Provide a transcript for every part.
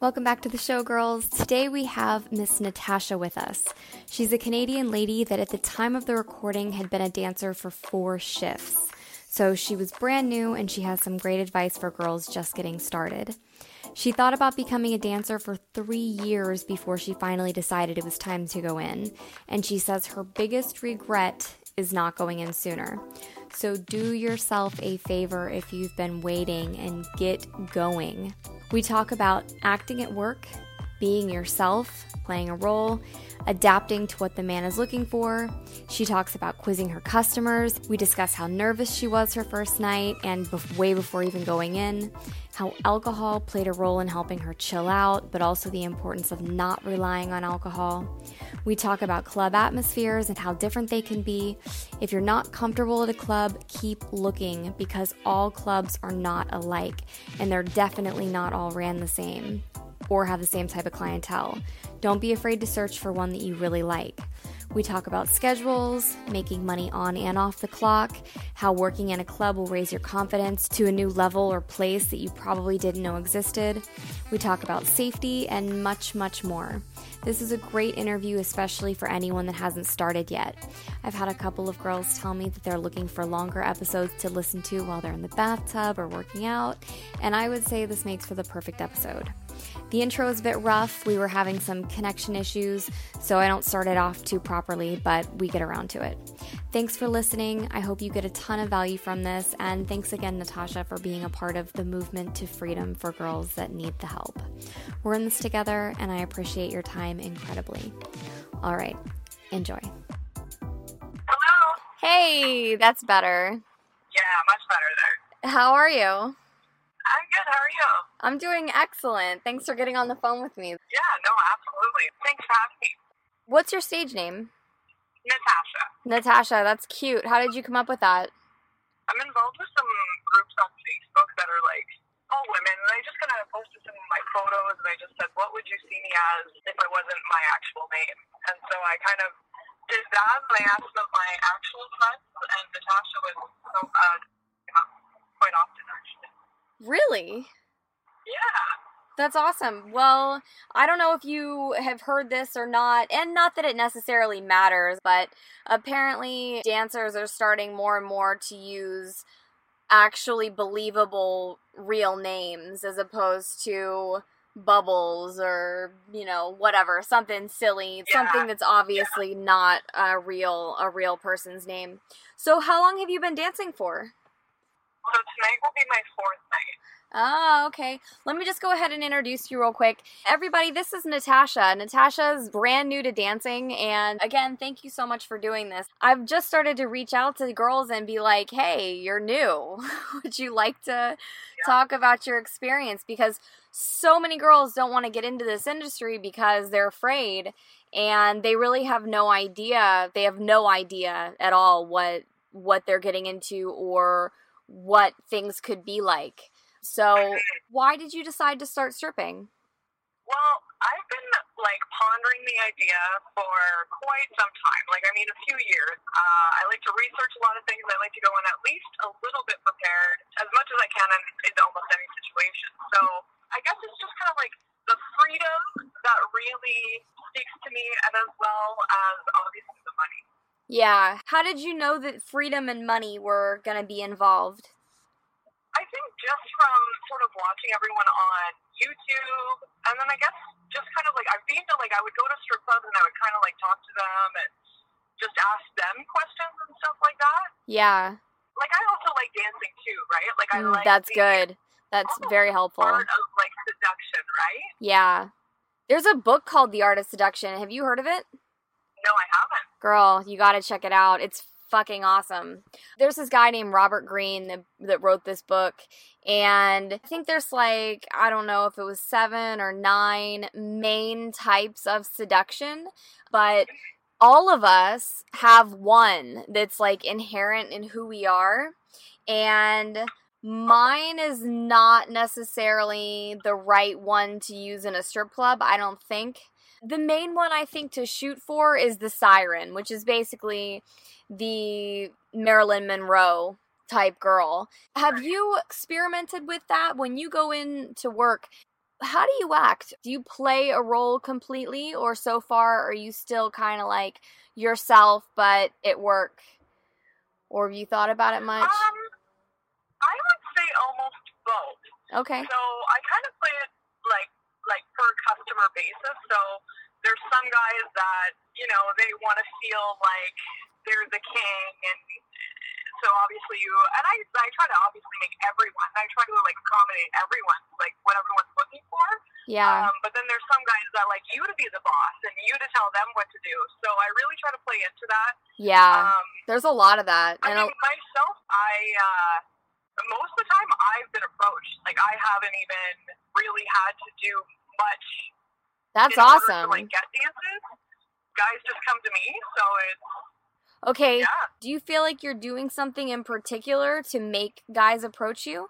Welcome back to the show, girls. Today we have Miss Natasha with us. She's a Canadian lady that at the time of the recording had been a dancer for four shifts. So she was brand new and she has some great advice for girls just getting started. She thought about becoming a dancer for three years before she finally decided it was time to go in. And she says her biggest regret is not going in sooner. So do yourself a favor if you've been waiting and get going. We talk about acting at work, being yourself, playing a role, adapting to what the man is looking for. She talks about quizzing her customers. We discuss how nervous she was her first night and way before even going in, how alcohol played a role in helping her chill out, but also the importance of not relying on alcohol. We talk about club atmospheres and how different they can be. If you're not comfortable at a club, keep looking because all clubs are not alike and they're definitely not all ran the same or have the same type of clientele. Don't be afraid to search for one that you really like. We talk about schedules, making money on and off the clock, how working in a club will raise your confidence to a new level or place that you probably didn't know existed. We talk about safety and much, much more. This is a great interview, especially for anyone that hasn't started yet. I've had a couple of girls tell me that they're looking for longer episodes to listen to while they're in the bathtub or working out, and I would say this makes for the perfect episode. The intro is a bit rough. We were having some connection issues, so I don't start it off too properly, but we get around to it. Thanks for listening. I hope you get a ton of value from this, and thanks again, Natasha, for being a part of the movement to freedom for girls that need the help. We're in this together, and I appreciate your time incredibly. All right, enjoy. Hello. Hey, that's better. Yeah, much better there. How are you? I'm good. How are you? I'm doing excellent. Thanks for getting on the phone with me. Yeah, no, absolutely. Thanks for having me. What's your stage name? Natasha. Natasha, that's cute. How did you come up with that? I'm involved with some groups on Facebook that are like all women, and I just kind of posted some of my photos, and I just said, "What would you see me as if I wasn't my actual name?" And so I kind of did that, and I asked them my actual friends, and Natasha was so uh, quite often actually. Really? Yeah. That's awesome. Well, I don't know if you have heard this or not, and not that it necessarily matters, but apparently dancers are starting more and more to use actually believable real names as opposed to bubbles or you know whatever something silly Yeah. something that's obviously not a real a real person's name so how long have you been dancing for So tonight will be my fourth night. Oh, okay. Let me just go ahead and introduce you real quick. Everybody, this is Natasha. Natasha's brand new to dancing, and again, thank you so much for doing this. I've just started to reach out to girls and be like, hey, you're new. Would you like to talk about your experience? Because so many girls don't want to get into this industry because they're afraid and they really have no idea. They have no idea at all what what they're getting into or what things could be like. So, why did you decide to start stripping? Well, I've been like pondering the idea for quite some time. Like, I mean, a few years. Uh, I like to research a lot of things. I like to go in at least a little bit prepared, as much as I can in, in almost any situation. So, I guess it's just kind of like the freedom that really speaks to me, and as well as obviously the money. Yeah. How did you know that freedom and money were going to be involved? I think just from sort of watching everyone on YouTube, and then I guess just kind of like I've been to like I would go to strip clubs and I would kind of like talk to them and just ask them questions and stuff like that. Yeah. Like I also like dancing too, right? Like I Mm, like that's good. That's very helpful. Of like seduction, right? Yeah. There's a book called The Art of Seduction. Have you heard of it? No, I haven't. Girl, you got to check it out. It's fucking awesome. There's this guy named Robert Greene that, that wrote this book, and I think there's like, I don't know if it was seven or nine main types of seduction, but all of us have one that's like inherent in who we are. And mine is not necessarily the right one to use in a strip club, I don't think. The main one I think to shoot for is the siren, which is basically the Marilyn Monroe type girl. Have you experimented with that when you go in to work? how do you act? Do you play a role completely, or so far are you still kind of like yourself, but at work? Or have you thought about it much? Um, I would say almost both. Okay. So I kind of play it per customer basis. So there's some guys that you know they want to feel like they're the king, and so obviously you and I I try to obviously make everyone. I try to like accommodate everyone, like what everyone's looking for. Yeah. Um, but then there's some guys that like you to be the boss and you to tell them what to do. So I really try to play into that. Yeah. Um, There's a lot of that. I And mean, myself, I uh, most of the time I've been approached. Like I haven't even really had to do much. that's awesome. To, like get dances, guys just come to me. So it's Okay. yeah. Do you feel like you're doing something in particular to make guys approach you?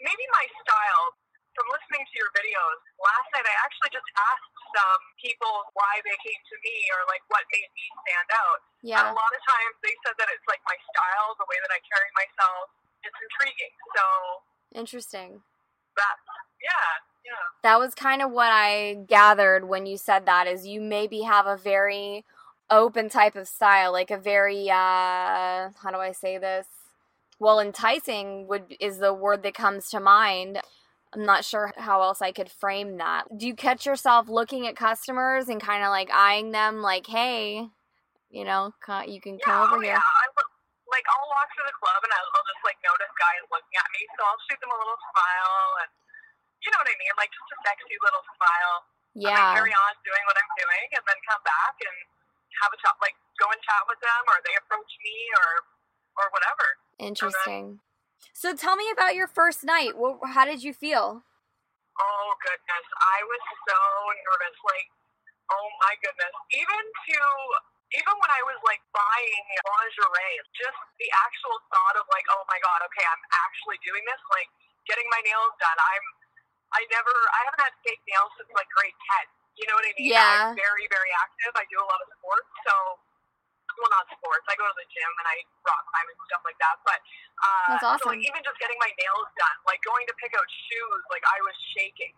maybe my style. From listening to your videos last night, I actually just asked some people why they came to me or like what made me stand out. And Yeah. a lot of times they said that it's like my style, the way that I carry myself. It's intriguing. So Interesting. that's yeah, yeah. That was kind of what I gathered when you said that is you maybe have a very open type of style, like a very uh how do I say this? Well, enticing would is the word that comes to mind. I'm not sure how else I could frame that. Do you catch yourself looking at customers and kind of like eyeing them like, "Hey, you know, you can come over oh, here." yeah. Like I'll walk through the club and I'll, I'll just like notice guys looking at me, so I'll shoot them a little smile and you know what I mean, like just a sexy little smile. Yeah. carry on doing what I'm doing, and then come back and have a chat, like go and chat with them, or they approach me, or or whatever. Interesting. So tell me about your first night. What, how did you feel? Oh goodness, I was so nervous. Like, oh my goodness. Even to even when I was like buying lingerie, just the actual thought of like, oh my god, okay, I'm actually doing this. Like, getting my nails done. I'm I never I haven't had fake nails since like grade ten. You know what I mean? Yeah. I'm very very active. I do a lot of sports, so. Well, not sports. I go to the gym and I rock climb and stuff like that. But uh, That's so awesome. like even just getting my nails done, like going to pick out shoes, like I was shaking.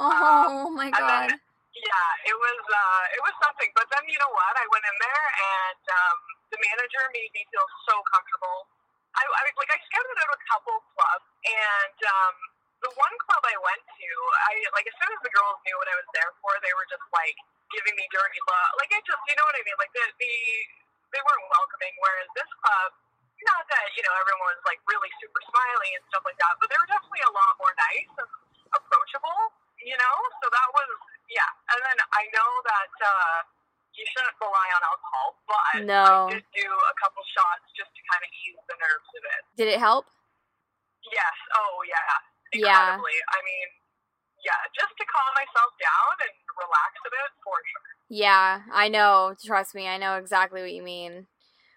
Oh my god. then- Yeah, it was uh, it was something. But then you know what? I went in there and um, the manager made me feel so comfortable. I, I like I scouted out a couple clubs, and um, the one club I went to, I like as soon as the girls knew what I was there for, they were just like giving me dirty look. Like I just, you know what I mean? Like the the they weren't welcoming. Whereas this club, not that you know everyone was like really super smiley and stuff like that, but they were definitely a lot more nice and approachable. You know, so that was yeah. And then I know that uh, you shouldn't rely on alcohol, but No. I did do a couple shots just to kind of ease the nerves of it. Did it help? Yes. Oh yeah. Yeah. I mean, yeah, just to calm myself down and relax a bit for sure. Yeah, I know. Trust me, I know exactly what you mean.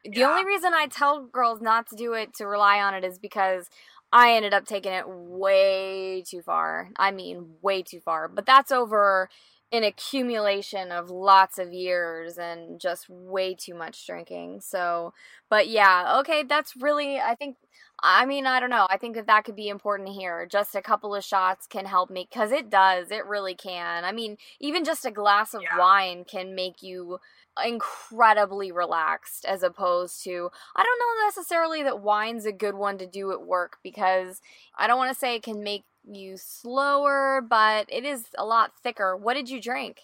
The Yeah. only reason I tell girls not to do it to rely on it is because I ended up taking it way too far. I mean, way too far. But that's over an accumulation of lots of years and just way too much drinking. So, but yeah, okay, that's really, I think, I mean, I don't know. I think that that could be important here. Just a couple of shots can help me because it does. It really can. I mean, even just a glass of Yeah. wine can make you incredibly relaxed as opposed to I don't know necessarily that wine's a good one to do at work because I don't want to say it can make you slower, but it is a lot thicker. What did you drink?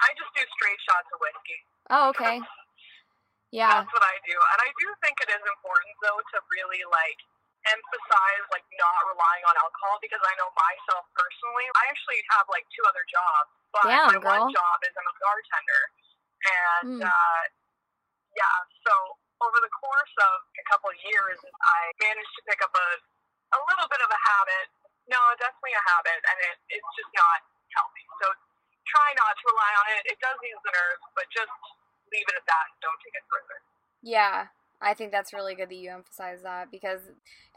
I just do straight shots of whiskey. Oh, okay. Yeah. That's what I do. And I do think it is important though to really like emphasize like not relying on alcohol because I know myself personally, I actually have like two other jobs. But my girl. one job is I'm a bartender. And Hmm. uh yeah, so over the course of a couple of years I managed to pick up a a little bit of a habit. No, definitely a habit and it, it's just not healthy. So try not to rely on it. It does ease the nerves, but just leave it at that and don't take it further. Yeah. I think that's really good that you emphasize that because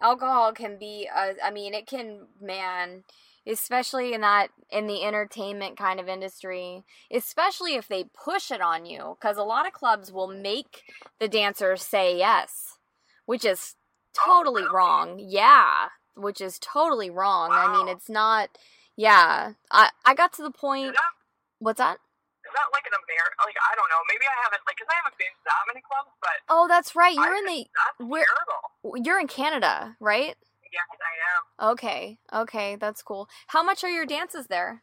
alcohol can be a, I mean, it can man, especially in that in the entertainment kind of industry, especially if they push it on you cuz a lot of clubs will make the dancers say yes, which is oh, totally really? wrong. Yeah, which is totally wrong. I mean, it's not Yeah, I I got to the point. that What's that? is that like an American? Like I don't know. Maybe I haven't like because I haven't been to that many clubs, but Oh, that's right. You're in the that's where- terrible. you're in Canada, right? Yes, I am. Okay, okay, that's cool. How much are your dances there?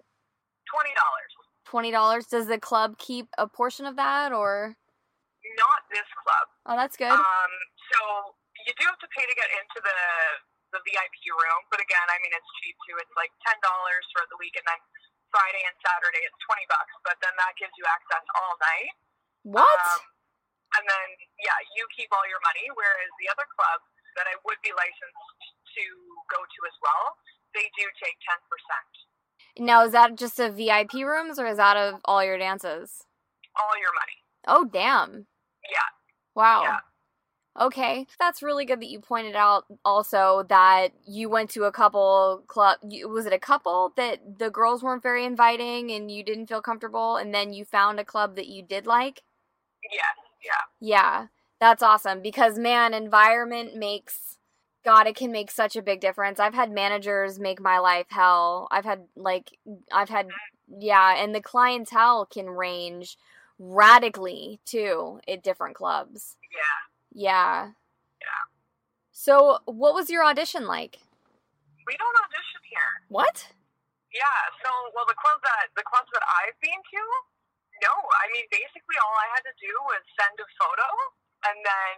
Twenty dollars. Twenty dollars. Does the club keep a portion of that, or? Not this club. Oh, that's good. Um, so you do have to pay to get into the the VIP room, but again, I mean it's cheap too. It's like ten dollars for the week, and then Friday and Saturday it's twenty bucks. But then that gives you access all night. what? Um, and then yeah, you keep all your money. Whereas the other club that I would be licensed to go to as well, they do take ten percent. now, is that just of VIP rooms, or is that of all your dances? All your money. Oh, damn. Yeah. Wow. Yeah. Okay, that's really good that you pointed out also that you went to a couple club. Was it a couple that the girls weren't very inviting and you didn't feel comfortable, and then you found a club that you did like? Yeah, Yeah. Yeah, that's awesome because man, environment makes God, it can make such a big difference. I've had managers make my life hell. I've had like I've had yeah, and the clientele can range radically too at different clubs. Yeah. Yeah. Yeah. So, what was your audition like? We don't audition here. What? Yeah, so well the clubs that the clubs that I've been to, no. I mean basically all I had to do was send a photo and then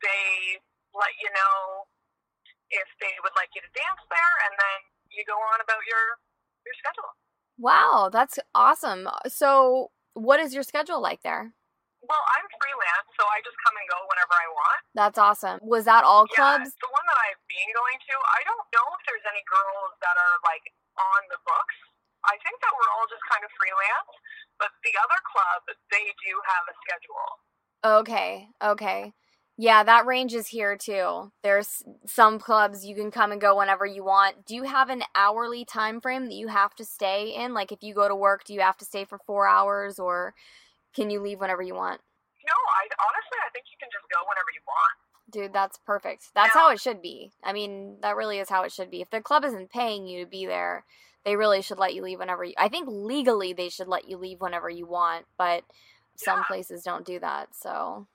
they let you know if they would like you to dance there and then you go on about your your schedule. Wow, that's awesome. So, what is your schedule like there? Well, I'm freelance, so I just come and go whenever I want. That's awesome. Was that all Yeah, clubs? the one that I've been going to, I don't know if there's any girls that are like on the books. I think that we're all just kind of freelance, but the other club, they do have a schedule. Okay, okay. Yeah, that ranges here too. There's some clubs you can come and go whenever you want. Do you have an hourly time frame that you have to stay in? Like if you go to work, do you have to stay for 4 hours or can you leave whenever you want? No, I honestly, I think you can just go whenever you want. Dude, that's perfect. That's Yeah. how it should be. I mean, that really is how it should be. If the club isn't paying you to be there, they really should let you leave whenever you I think legally they should let you leave whenever you want, but some Yeah. places don't do that. So,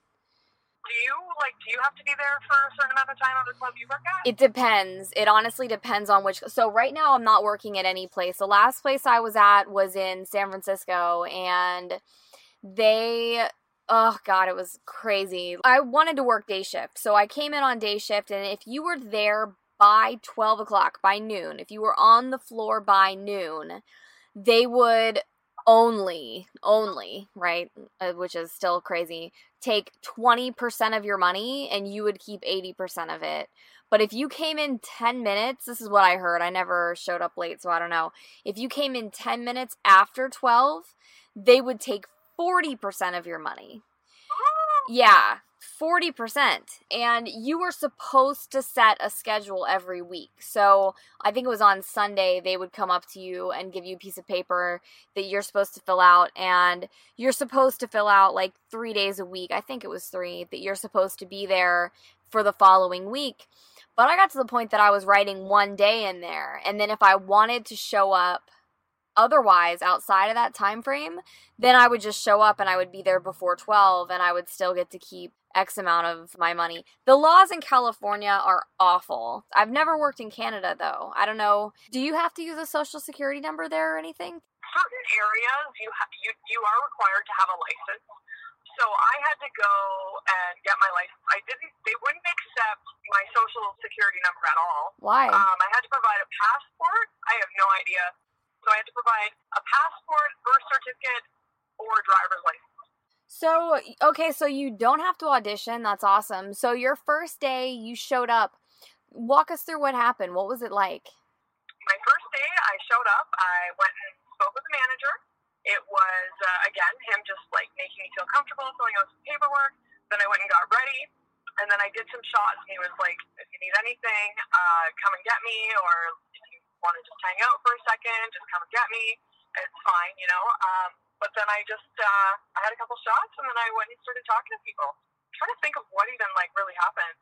Do you like? Do you have to be there for a certain amount of time at the club you work at? It depends. It honestly depends on which. So right now, I'm not working at any place. The last place I was at was in San Francisco, and they. Oh god, it was crazy. I wanted to work day shift, so I came in on day shift, and if you were there by twelve o'clock, by noon, if you were on the floor by noon, they would only, only, right, uh, which is still crazy, take 20% of your money and you would keep 80% of it. But if you came in 10 minutes, this is what I heard. I never showed up late, so I don't know. If you came in 10 minutes after 12, they would take 40% of your money. Oh. Yeah, 40%. And you were supposed to set a schedule every week. So I think it was on Sunday, they would come up to you and give you a piece of paper that you're supposed to fill out. And you're supposed to fill out like three days a week. I think it was three that you're supposed to be there for the following week. But I got to the point that I was writing one day in there. And then if I wanted to show up otherwise outside of that time frame, then I would just show up and I would be there before 12 and I would still get to keep X amount of my money. The laws in California are awful. I've never worked in Canada though. I don't know. Do you have to use a social security number there or anything? certain areas you ha- you you are required to have a license. So I had to go and get my license. I didn't. They wouldn't accept my social security number at all. Why? Um, I had to provide a passport. I have no idea. So I had to provide a passport, birth certificate, or driver's license. So, okay, so you don't have to audition. That's awesome. So, your first day, you showed up. Walk us through what happened. What was it like? My first day, I showed up. I went and spoke with the manager. It was uh, again him just like making me feel comfortable, filling out some paperwork. Then I went and got ready, and then I did some shots. And he was like, "If you need anything, uh, come and get me, or want to just hang out for a second, just come and get me. It's fine, you know." Um, but then I just uh, I had a couple shots, and then I went and started talking to people. I'm trying to think of what even like really happened.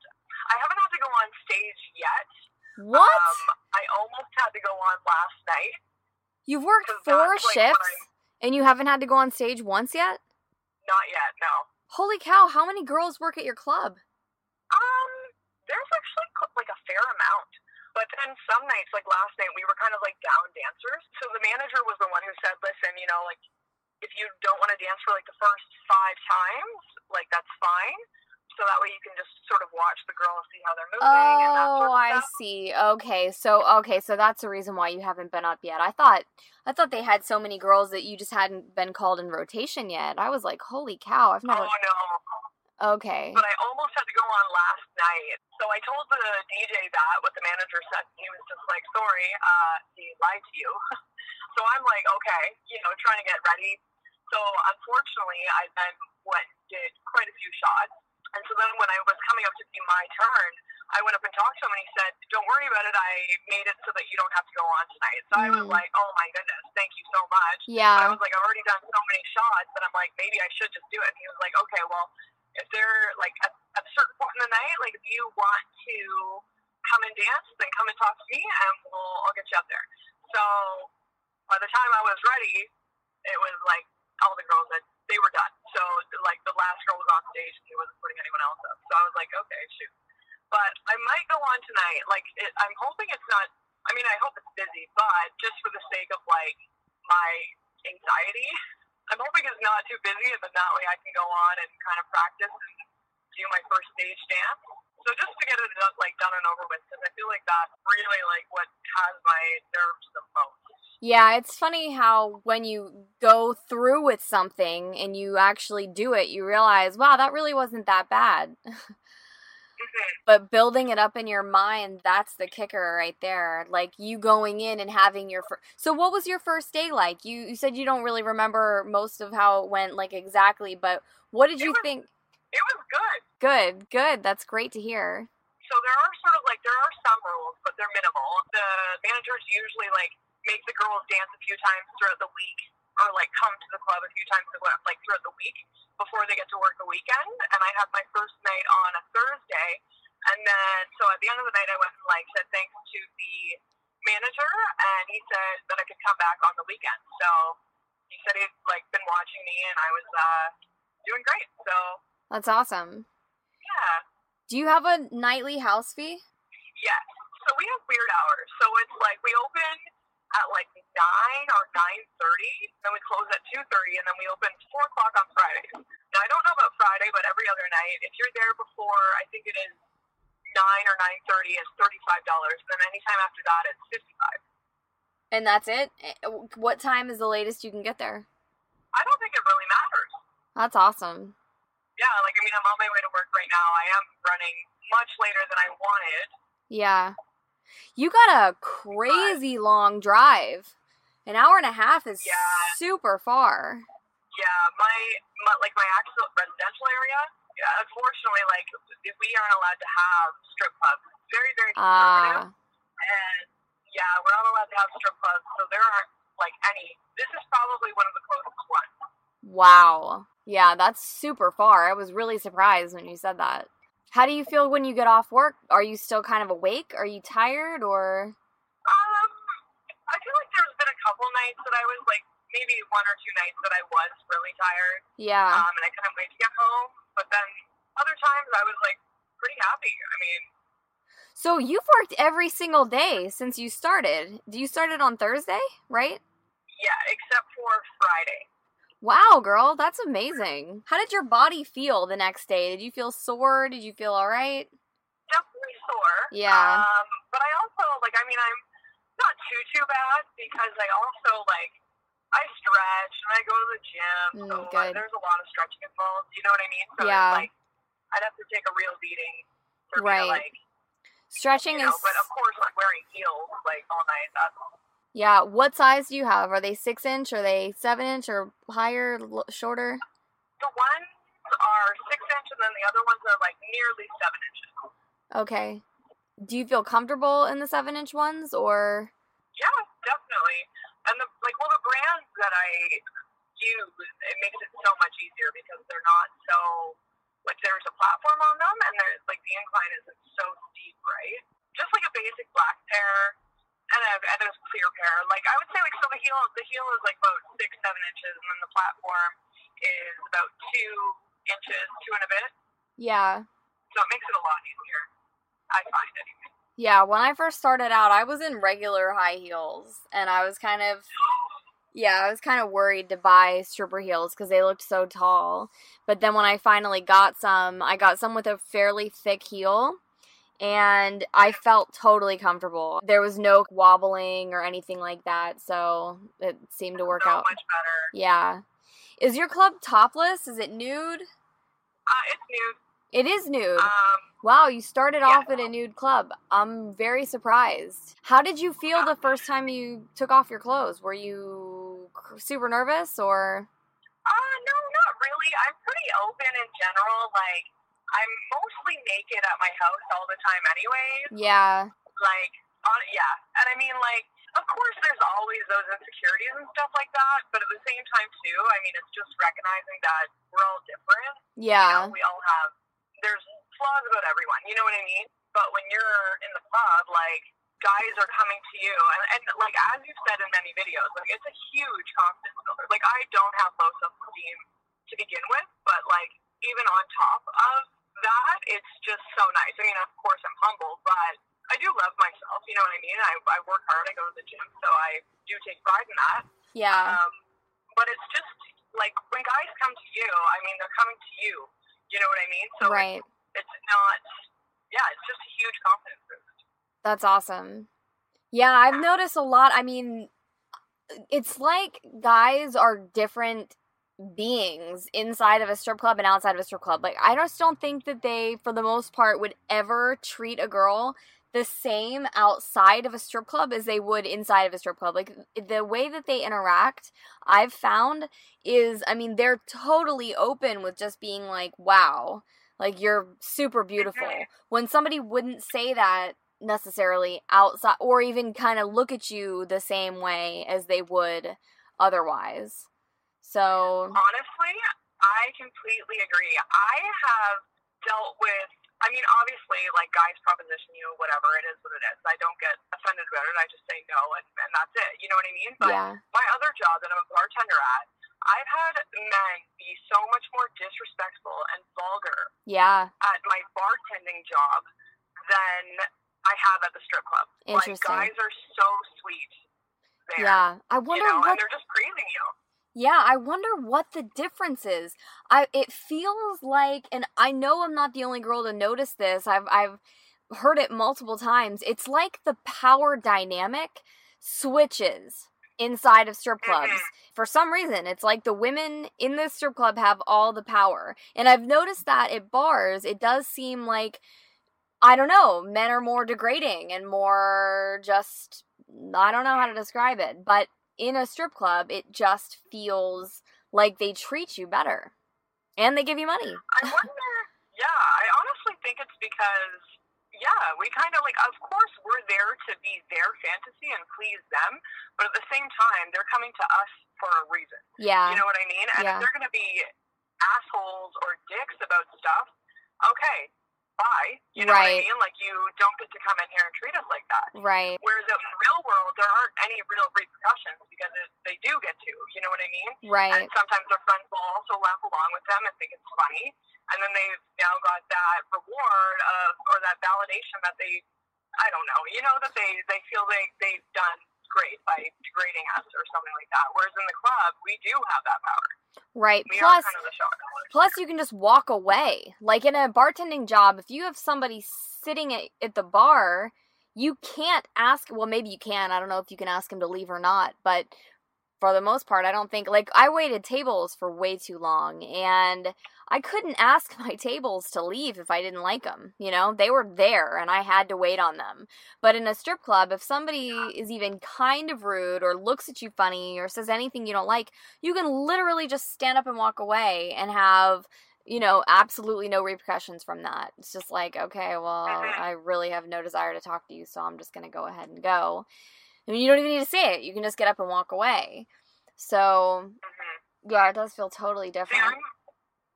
I haven't had to go on stage yet. What? Um, I almost had to go on last night, You've worked four like, shifts and you haven't had to go on stage once yet? Not yet, no. Holy cow, how many girls work at your club? Um, there's actually like a fair amount. But then some nights, like last night, we were kind of like down dancers. So the manager was the one who said, listen, you know, like if you don't want to dance for like the first five times, like that's fine. So that way you can just sort of watch the girls see how they're moving and that Oh, sort of I see. Okay, so okay, so that's the reason why you haven't been up yet. I thought I thought they had so many girls that you just hadn't been called in rotation yet. I was like, holy cow, I've never. Oh no. Okay. But I almost had to go on last night. So I told the DJ that what the manager said. He was just like, sorry, uh, he lied to you. so I'm like, okay, you know, trying to get ready. So unfortunately, I then went did quite a few shots. And so then when I was coming up to be my turn, I went up and talked to him and he said, don't worry about it. I made it so that you don't have to go on tonight. So I was Mm. like, oh my goodness, thank you so much. But I was like, I've already done so many shots that I'm like, maybe I should just do it. And he was like, okay, well, if they're like at, a certain point in the night, like if you want to come and dance, then come and talk to me, and we'll I'll get you up there. So by the time I was ready, it was like all the girls that they were done. So like the last girl was on stage and he wasn't putting anyone else up. So I was like, okay, shoot. But I might go on tonight. Like it, I'm hoping it's not. I mean, I hope it's busy, but just for the sake of like my anxiety, I'm hoping it's not too busy, then that way I can go on and kind of practice and do my first stage dance. So just to get it done, like done and over with, because I feel like that's really like what has my nerves the most. Yeah, it's funny how when you go through with something and you actually do it, you realize, wow, that really wasn't that bad. but building it up in your mind, that's the kicker right there. Like you going in and having your first. So, what was your first day like? You you said you don't really remember most of how it went, like exactly, but what did It you was- think? It was good. Good, good. That's great to hear. So there are sort of like there are some rules, but they're minimal. The managers usually like make the girls dance a few times throughout the week, or like come to the club a few times a week, like throughout the week before they get to work the weekend. And I had my first night on a Thursday, and then so at the end of the night I went and like said thanks to the manager, and he said that I could come back on the weekend. So he said he'd like been watching me, and I was uh, doing great. So That's awesome. yeah. Do you have a nightly house fee? Yes. So we have weird hours. So it's like we open at like nine or nine thirty, then we close at two thirty, and then we open four o'clock on Fridays. Now I don't know about Friday, but every other night, if you're there before, I think it is nine or nine thirty, it's thirty five dollars. Then anytime after that, it's fifty five. And that's it? Eh, What time is the latest you can get there? I don't think it really matters. That's awesome. Yeah, like I mean, I'm on my way to work right now. I am running much later than I wanted. Yeah. You got a crazy long drive. An hour and a half is Yeah. super far. Yeah, my, my like my actual residential area. Yeah, unfortunately, like we aren't allowed to have strip clubs. Very, very conservative. Ah. and yeah, we're not allowed to have strip clubs, so there aren't like any. This is probably one of the closest ones. wow. Yeah, that's super far. I was really surprised when you said that. How do you feel when you get off work? Are you still kind of awake? Are you tired or Um, I feel like there's been a couple nights that I was like maybe one or two nights that I was really tired, yeah. um, and I couldn't wait to get home. But then other times I was like pretty happy. I mean, So you've worked every single day since you started. Do you started on Thursday, right? yeah, except for Friday. Wow, girl, that's amazing. How did your body feel the next day? Did you feel sore? Did you feel all right? definitely sore. Yeah. Um, but I also like I mean I'm not too too bad because I also like I stretch and I go to the gym, Mm, so good. there's a lot of stretching involved. You know what I mean? So Yeah. like I'd have to take a real beating for me Right. to like Stretching you know. is But of course, like wearing heels like all night. That's Yeah, what size do you have? Are they six inch? Are they seven inch or higher, l- shorter? the ones are six inch, and then the other ones are like nearly seven inches. Okay. Do you feel comfortable in the seven inch ones or? Yeah, definitely. And the like, well, the brands that I use, it makes it so much easier because they're not so like there's a platform on them, and there's like the incline isn't so steep, right? Just like a basic black pair, and a, and a clear pair. Like I would say, like so the heel the heel is like about six seven inches, and then the platform is about two inches, two and a bit. Yeah. So it makes it a lot easier. I find anyway. Yeah, when I first started out, I was in regular high heels, and I was kind of yeah, I was kind of worried to buy stripper heels because they looked so tall. But then when I finally got some, I got some with a fairly thick heel and I felt totally comfortable. There was no wobbling or anything like that, so it seemed to work so out. much better. Yeah. Is your club topless? Is it nude? Uh, it's nude. It is nude. Um, wow, you started yeah. off at a nude club. I'm very surprised. How did you feel the first time you took off your clothes? Were you super nervous or? uh, no, not really. I'm pretty open in general. Like, I'm mostly naked at my house all the time, anyways. Yeah. Like, on, yeah. And I mean, like, of course, there's always those insecurities and stuff like that. But at the same time, too, I mean, it's just recognizing that we're all different. You Yeah. know, we all have, there's flaws about everyone. You know what I mean? But when you're in the club, like, guys are coming to you. And, and like, as you've said in many videos, like, it's a huge confidence builder. Like, I don't have low self esteem to begin with, but, like, even on top of that, it's just so nice. I mean, of course, I'm humble, but I do love myself. You know what I mean? I, I work hard. I go to the gym, so I do take pride in that. Yeah. Um, but it's just like when guys come to you, I mean, they're coming to you. You know what I mean? So right. it's not. Yeah, it's just a huge confidence boost. That's awesome. Yeah, I've noticed a lot. I mean, it's like guys are different beings inside of a strip club and outside of a strip club. Like, I just don't think that they, for the most part, would ever treat a girl the same outside of a strip club as they would inside of a strip club. Like, the way that they interact, I've found is, I mean, they're totally open with just being like, wow, like, you're super beautiful. When somebody wouldn't say that necessarily outside or even kind of look at you the same way as they would otherwise. So, Honestly, I completely agree. I have dealt with. I mean, obviously, like guys proposition you, whatever it is, what it is. I don't get offended about it. I just say no, and, and that's it. You know what I mean? But yeah. my other job that I'm a bartender at, I've had men be so much more disrespectful and vulgar Yeah. at my bartending job than I have at the strip club. Like Interesting. guys are so sweet there. Yeah. I You wonder know, what and they're just praising you. Yeah, I wonder what the difference is. I it feels like and I know I'm not the only girl to notice this. I've I've heard it multiple times. It's like the power dynamic switches inside of strip clubs. Mm-hmm. For some reason, it's like the women in the strip club have all the power. And I've noticed that at bars, it does seem like I don't know, men are more degrading and more just I don't know how to describe it, but in a strip club, it just feels like they treat you better. And they give you money. I wonder. yeah, I honestly think it's because, yeah, we kind of like, of course, we're there to be their fantasy and please them, but at the same time, they're coming to us for a reason. Yeah. You know what I mean? And Yeah. if they're going to be assholes or dicks about stuff, okay, bye. You know Right. what I mean? Like, you don't get to come in here and treat us like that. right. Whereas in the real world, there aren't any real repercussions because it, they do get to. You know what I mean? Right. And sometimes their friends will also laugh along with them and think it's funny. And then they've now got that reward of, or that validation that they, I don't know, you know, that they, they feel they, they've done great by degrading us or something like that. Whereas in the club, we do have that power. Right. We Plus kind of plus you can just walk away. Like in a bartending job, if you have somebody sitting at, at the bar, you can't ask well maybe you can. I don't know if you can ask him to leave or not, but for the most part, I don't think like I waited tables for way too long and I couldn't ask my tables to leave if I didn't like them. You know, they were there and I had to wait on them. But in a strip club, if somebody is even kind of rude or looks at you funny or says anything you don't like, you can literally just stand up and walk away and have, you know, absolutely no repercussions from that. It's just like, okay, well, Mhm. I really have no desire to talk to you, so I'm just going to go ahead and go. I mean, you don't even need to say it. You can just get up and walk away. So, hmm yeah, it does feel totally different. I'm,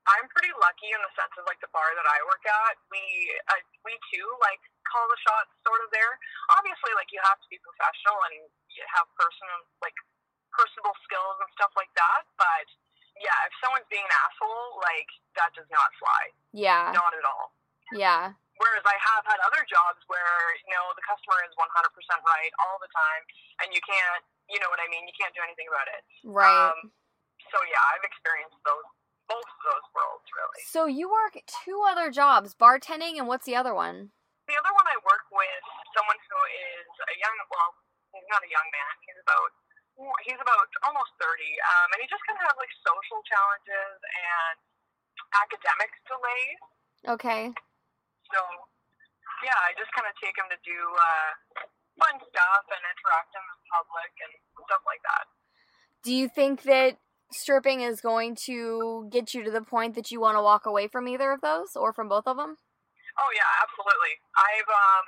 I'm pretty lucky in the sense of like the bar that I work at. We uh, we too like call the shots sort of there. Obviously, like you have to be professional and you have personal like personable skills and stuff like that. But yeah, if someone's being an asshole, like that does not fly. Yeah. Not at all. Yeah. Whereas I have had other jobs where you know the customer is 100% right all the time, and you can't, you know what I mean? You can't do anything about it. Right. Um, so yeah, I've experienced those both of those worlds really. so you work two other jobs, bartending and what's the other one? The other one I work with someone who is a young, well, he's not a young man. He's about he's about almost 30, um, and he just kind of has like social challenges and academic delays. Okay. So yeah, I just kind of take him to do uh, fun stuff and interact in public and stuff like that. Do you think that stripping is going to get you to the point that you want to walk away from either of those or from both of them? Oh yeah, absolutely. I've um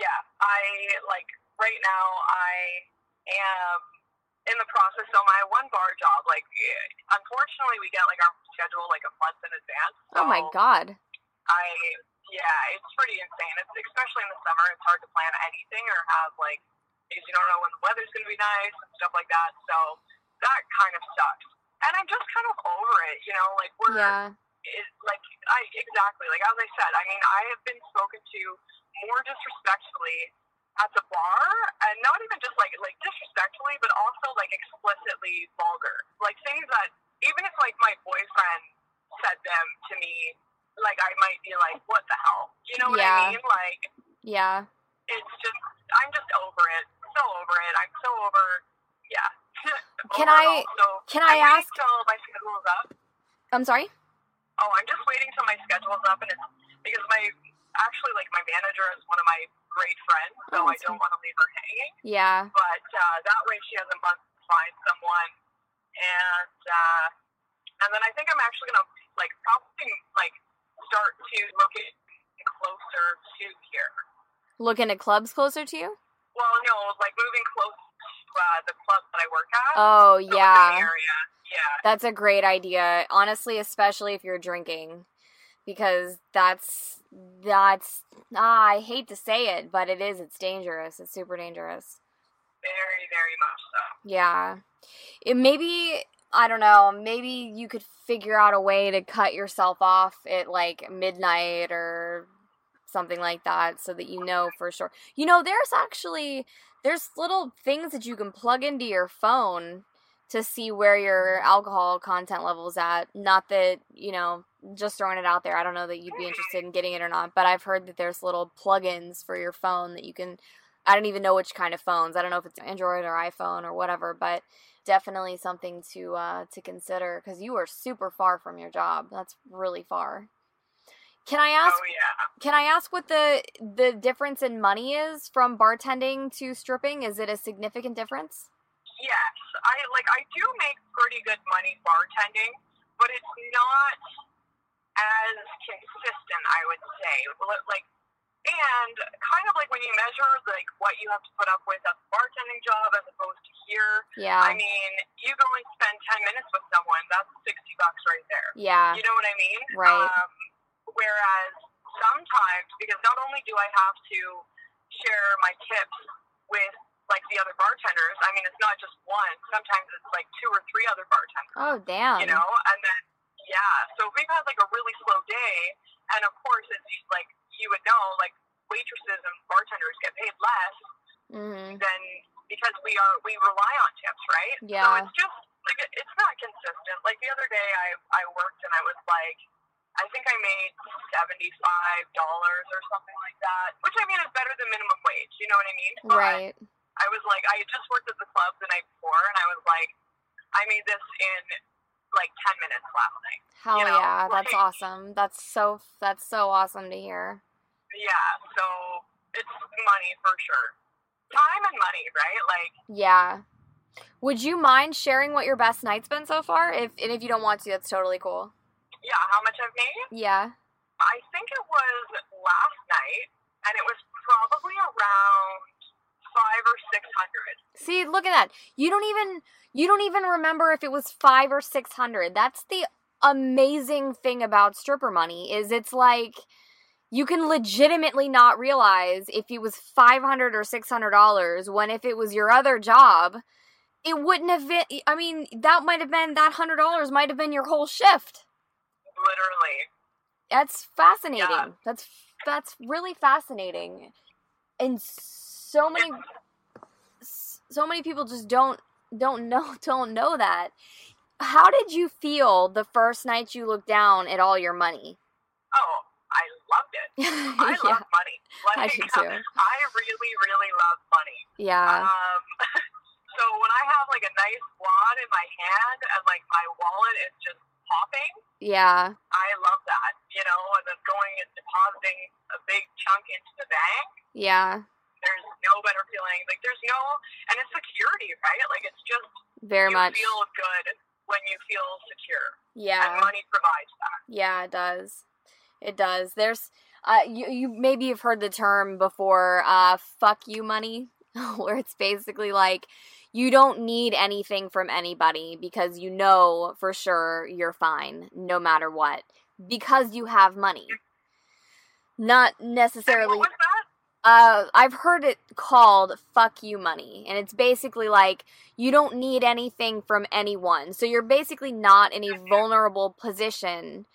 yeah, I like right now I am in the process of my one bar job. Like unfortunately we get like our schedule like a month in advance. So oh my god. I yeah, it's pretty insane. It's especially in the summer it's hard to plan anything or have like because you don't know when the weather's gonna be nice and stuff like that. So that kind of sucks. And I'm just kind of over it, you know, like we're Yeah. it, like I exactly like as I said. I mean, I have been spoken to more disrespectfully at the bar, and not even just like like disrespectfully, but also like explicitly vulgar, like things that even if like my boyfriend said them to me, like I might be like, what the hell, you know what Yeah. I mean? Like Yeah. it's just I'm just over it, so over it. I'm so over, yeah. Can I- So can I I'm ask- till my schedule is up? I'm sorry? Oh, I'm just waiting till my schedule's up, and it's because my actually like my manager is one of my great friends, so Oh, I don't want to leave her hanging. Yeah. But uh, that way, she has a month to find someone, and uh, and then I think I'm actually gonna like probably like start to look at closer to here. Looking at clubs closer to you? Well, no, like moving close to uh, the club that I work at. Oh, so yeah. area. Yeah. That's a great idea. Honestly, especially if you're drinking. Because that's that's ah, I hate to say it, but it is it's dangerous. It's super dangerous. Very, very much so. Yeah. It maybe I don't know, maybe you could figure out a way to cut yourself off at like midnight or something like that so that you know for sure. You know, there's actually there's little things that you can plug into your phone to see where your alcohol content level's at. Not that, you know, just throwing it out there. I don't know that you'd be interested in getting it or not, but I've heard that there's little plugins for your phone that you can I don't even know which kind of phones. I don't know if it's Android or iPhone or whatever, but definitely something to uh, to consider because you are super far from your job. That's really far. Can I ask? Oh yeah. Can I ask what the the difference in money is from bartending to stripping? Is it a significant difference? Yes, I like I do make pretty good money bartending, but it's not as consistent. I would say, like, and kind of like when you measure like what you have to put up with at the bartending job as opposed to here. Yeah. I mean, you go and spend ten minutes with someone, that's sixty bucks right there. yeah. You know what I mean? Right. Um, whereas sometimes, because not only do I have to share my tips with like the other bartenders, I mean, it's not just one. Sometimes it's like two or three other bartenders. Oh damn. You know, and then yeah. So if we've had like a really slow day, and of course, it's these like you would know, like waitresses and bartenders get paid less hmm than because we are we rely on tips, right? Yeah. So it's just like it's not consistent. Like the other day, I I worked and I was like, I think I made seventy five dollars or something like that, which I mean is better than minimum wage. You know what I mean? But Right. I was like, I had just worked at the club the night before, and I was like, I made this in like ten minutes last night. Hell you know, yeah. That's like- awesome. That's so that's so awesome to hear. Yeah, so it's money for sure. Time and money, right? Like, Yeah. Would you mind sharing what your best night's been so far? If and if you don't want to, that's totally cool. yeah, how much I've made? Yeah. I think it was last night, and it was probably around five or six hundred. See, look at that. You don't even you don't even remember if it was 5 or 600. That's the amazing thing about stripper money is it's like you can legitimately not realize if it was 500 or 600 dollars when if it was your other job it wouldn't have been i mean that might have been that hundred dollars might have been your whole shift. Literally. that's fascinating. Yeah. that's that's really fascinating. And so many so many people just don't don't know don't know that. How did you feel the first night you looked down at all your money? Oh, loved it. I yeah love money. i do too I really, really love money. yeah Um, so when I have like a nice wad in my hand and like my wallet is just popping, yeah I love that. You know, and then going and depositing a big chunk into the bank. yeah There's no better feeling. Like there's no, and it's security, right? Like it's just very you much feel good when you feel secure, yeah and money provides that. Yeah, it does. It does. There's uh you you maybe you've heard the term before uh fuck you money where it's basically like you don't need anything from anybody because you know for sure you're fine no matter what because you have money. Not necessarily what that? uh, I've heard it called "fuck you money," and it's basically like you don't need anything from anyone, so you're basically not in a vulnerable position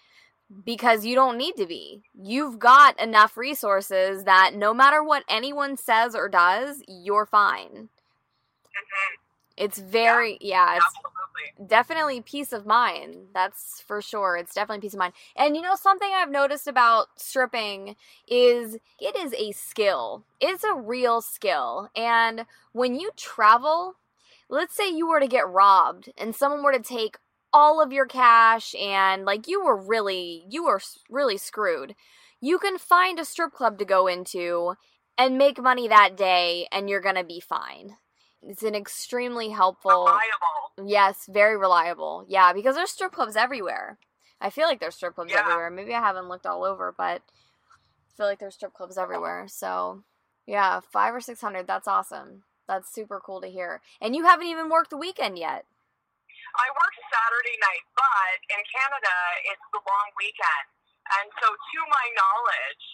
because you don't need to be. You've got enough resources that no matter what anyone says or does, you're fine. Mhm. It's very yeah, it's Absolutely. definitely peace of mind. That's for sure. It's definitely peace of mind. And you know something I've noticed about stripping is it is a skill. It's a real skill. And when you travel, let's say you were to get robbed and someone were to take all of your cash and like you were really you were really screwed. You can find a strip club to go into and make money that day and you're to be fine. It's an extremely helpful Reliable. Yes, very reliable. Yeah, because there's strip clubs everywhere. I feel like there's strip clubs Yeah. everywhere. Maybe I haven't looked all over, but I feel like there's strip clubs everywhere. So, yeah, five or six hundred. That's awesome. That's super cool to hear. And you haven't even worked the weekend yet. I work Saturday night, but in Canada, it's the long weekend. And so, to my knowledge,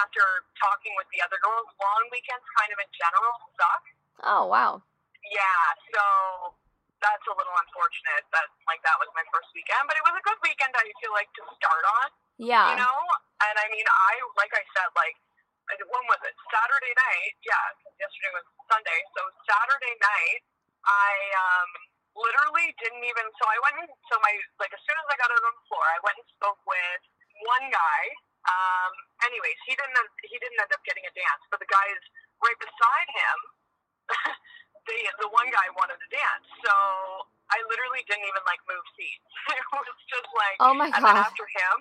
after talking with the other girls, long weekends kind of in general suck. Oh wow. Yeah, so that's a little unfortunate that like that was my first weekend, but it was a good weekend. I feel like to start on, Yeah. you know. And I mean, I like I said, like when was it? Saturday night. Yeah, yesterday was Sunday. So Saturday night, I um literally didn't even. So I went. And, so my like as soon as I got out on the floor, I went and spoke with one guy. Um. Anyways, he didn't. He didn't end up getting a dance, but the guys right beside him. they the one guy wanted to dance, so I literally didn't even like move seats. It was just like, Oh my and then god. after him,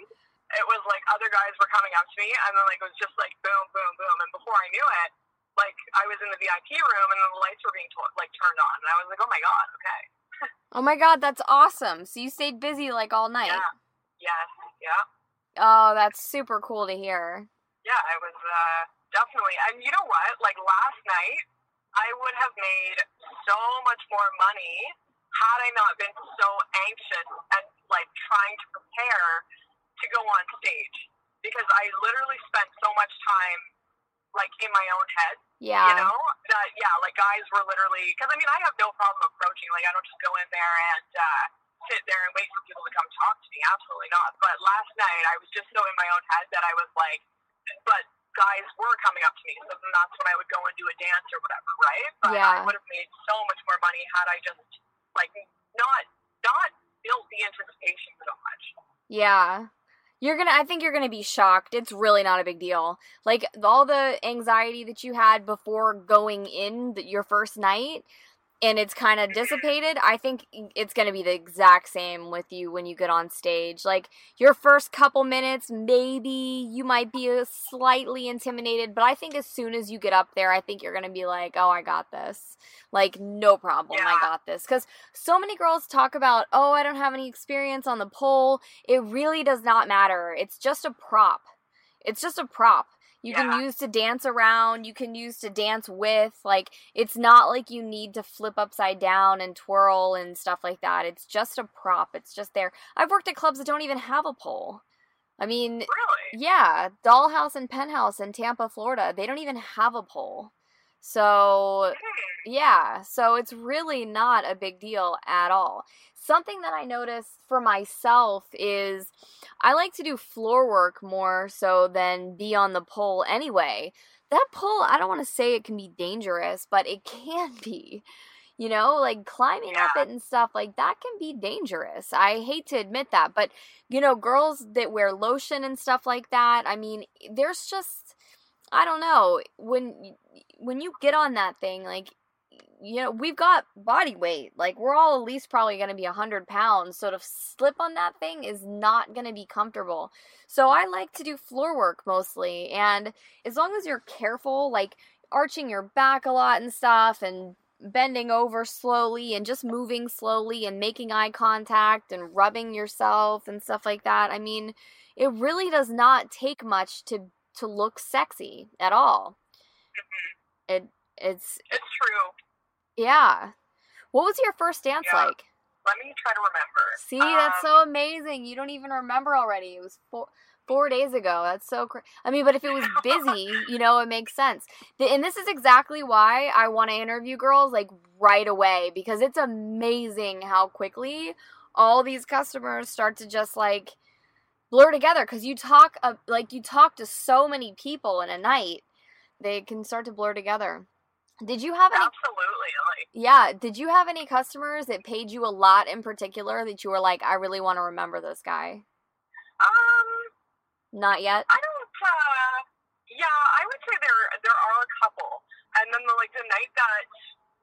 it was like other guys were coming up to me, and then like it was just like boom, boom, boom, and before I knew it, like I was in the VIP room, and then the lights were being to- like turned on, and I was like, oh my god, okay, Oh my god, that's awesome. So you stayed busy like all night. yeah, yes, yeah, Oh, that's super cool to hear. yeah, I was uh, definitely, and you know what? Like last night, I would have made so much more money had I not been so anxious and like trying to prepare to go on stage because I literally spent so much time like in my own head, Yeah. you know, that yeah, like guys were literally because I mean I have no problem approaching like I don't just go in there and uh, sit there and wait for people to come talk to me, absolutely not. But last night I was just so in my own head that I was like, but guys were coming up to me, so then that's when I would go and do a dance or whatever, right? But I Yeah. would have made so much more money had I just like not not built the anticipation so much. Yeah. You're gonna, I think you're gonna be shocked. It's really not a big deal. Like, all the anxiety that you had before going in the, your first night, and it's kind of dissipated, I think it's gonna be the exact same with you when you get on stage. Like, your first couple minutes, maybe you might be uh, slightly intimidated, but I think as soon as you get up there, I think you're gonna be like, oh, I got this. Like, no problem, I got this. Because so many girls talk about, oh, I don't have any experience on the pole. It really does not matter. It's just a prop. It's just a prop. You Yeah. can use to dance around, you can use to dance with. Like, it's not like you need to flip upside down and twirl and stuff like that. It's just a prop. It's just there. I've worked at clubs that don't even have a pole. I mean, Really? yeah, Dollhouse and Penthouse in Tampa, Florida, they don't even have a pole. So, Hmm. yeah, so it's really not a big deal at all. Something that I noticed for myself is I like to do floor work more so than be on the pole anyway. That pole, I don't want to say it can be dangerous, but it can be. You know, like climbing up it and stuff like that can be dangerous. I hate to admit that, but you know, girls that wear lotion and stuff like that, I mean, there's just I don't know, when when you get on that thing like you know, we've got body weight. Like we're all at least probably going to be 100 pounds. So to slip on that thing is not going to be comfortable. So I like to do floor work mostly. And as long as you're careful, like arching your back a lot and stuff and bending over slowly and just moving slowly and making eye contact and rubbing yourself and stuff like that. I mean, it really does not take much to to look sexy at all. Mhm. It it's It's true. yeah. What was your first dance Yeah. like? Let me try to remember. See, that's Um, so amazing. You don't even remember already. It was four four days ago. That's so cra- I mean, but if it was busy, you know, it makes sense. The- And this is exactly why I want to interview girls like right away because it's amazing how quickly all these customers start to just like blur together because you talk uh, like you talk to so many people in a night, they can start to blur together. Did you have any Absolutely. Like, yeah. Did you have any customers that paid you a lot in particular that you were like, I really want to remember this guy? um, Not yet. I don't. Uh, yeah, I would say there there are a couple, and then the, like the night that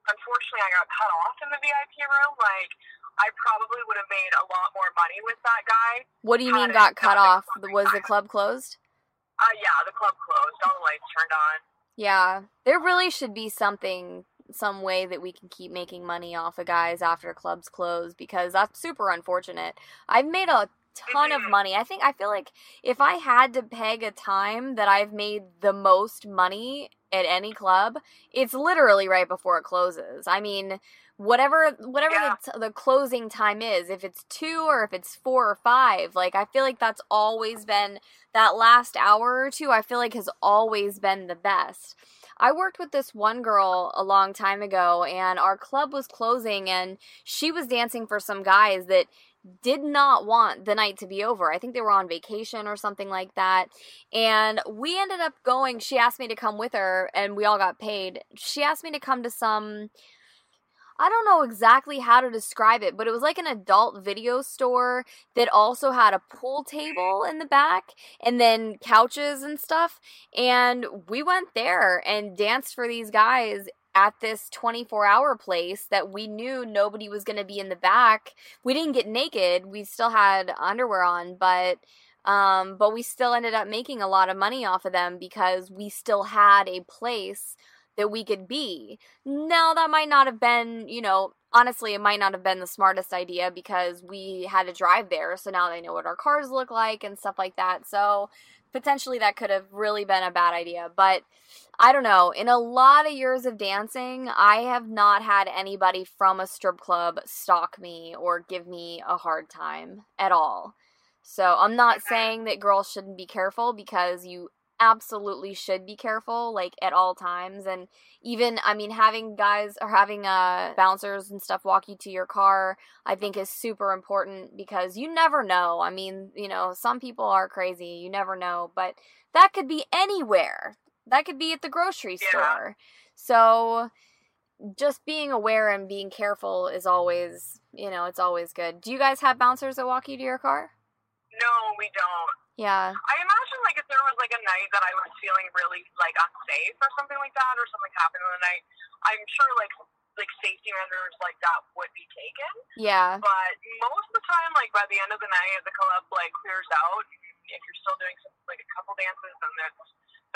unfortunately I got cut off in the VIP room, like I probably would have made a lot more money with that guy. What do you mean got cut off? Was the club closed? Uh, yeah, the club closed, all the lights turned on. Yeah. There really should be something some way that we can keep making money off of guys after clubs close because that's super unfortunate. I've made a ton of Mhm. money. I think I feel like if I had to peg a time that I've made the most money at any club, it's literally right before it closes. I mean, whatever whatever Yeah. the, t- the closing time is, if it's 2 or if it's 4 or 5, like I feel like that's always been that last hour or two I feel like has always been the best. I worked with this one girl a long time ago, and our club was closing, and she was dancing for some guys that did not want the night to be over. I think they were on vacation or something like that. And we ended up going, she asked me to come with her, and we all got paid. She asked me to come to some. I don't know exactly how to describe it, but it was like an adult video store that also had a pool table in the back and then couches and stuff. And we went there and danced for these guys at this 24 hour place that we knew nobody was going to be in the back. We didn't get naked. We still had underwear on, but um but we still ended up making a lot of money off of them because we still had a place that we could be. Now that might not have been, you know, honestly it might not have been the smartest idea because we had to drive there, so now they know what our cars look like and stuff like that. So potentially that could have really been a bad idea, but I don't know. In a lot of years of dancing, I have not had anybody from a strip club stalk me or give me a hard time at all. So I'm not saying that girls shouldn't be careful because you absolutely should be careful like at all times and even i mean having guys or having uh bouncers and stuff walk you to your car i think is super important because you never know i mean you know some people are crazy you never know but that could be anywhere that could be at the grocery Yeah. store so just being aware and being careful is always you know it's always good do you guys have bouncers that walk you to your car No, we don't. Yeah I imagine like if there was like a night that I was feeling really like unsafe or something like that, or something happened in the night, I'm sure like like safety measures like that would be taken. yeah But most of the time, like by the end of the night, the club like clears out. If you're still doing some, like a couple dances, then that's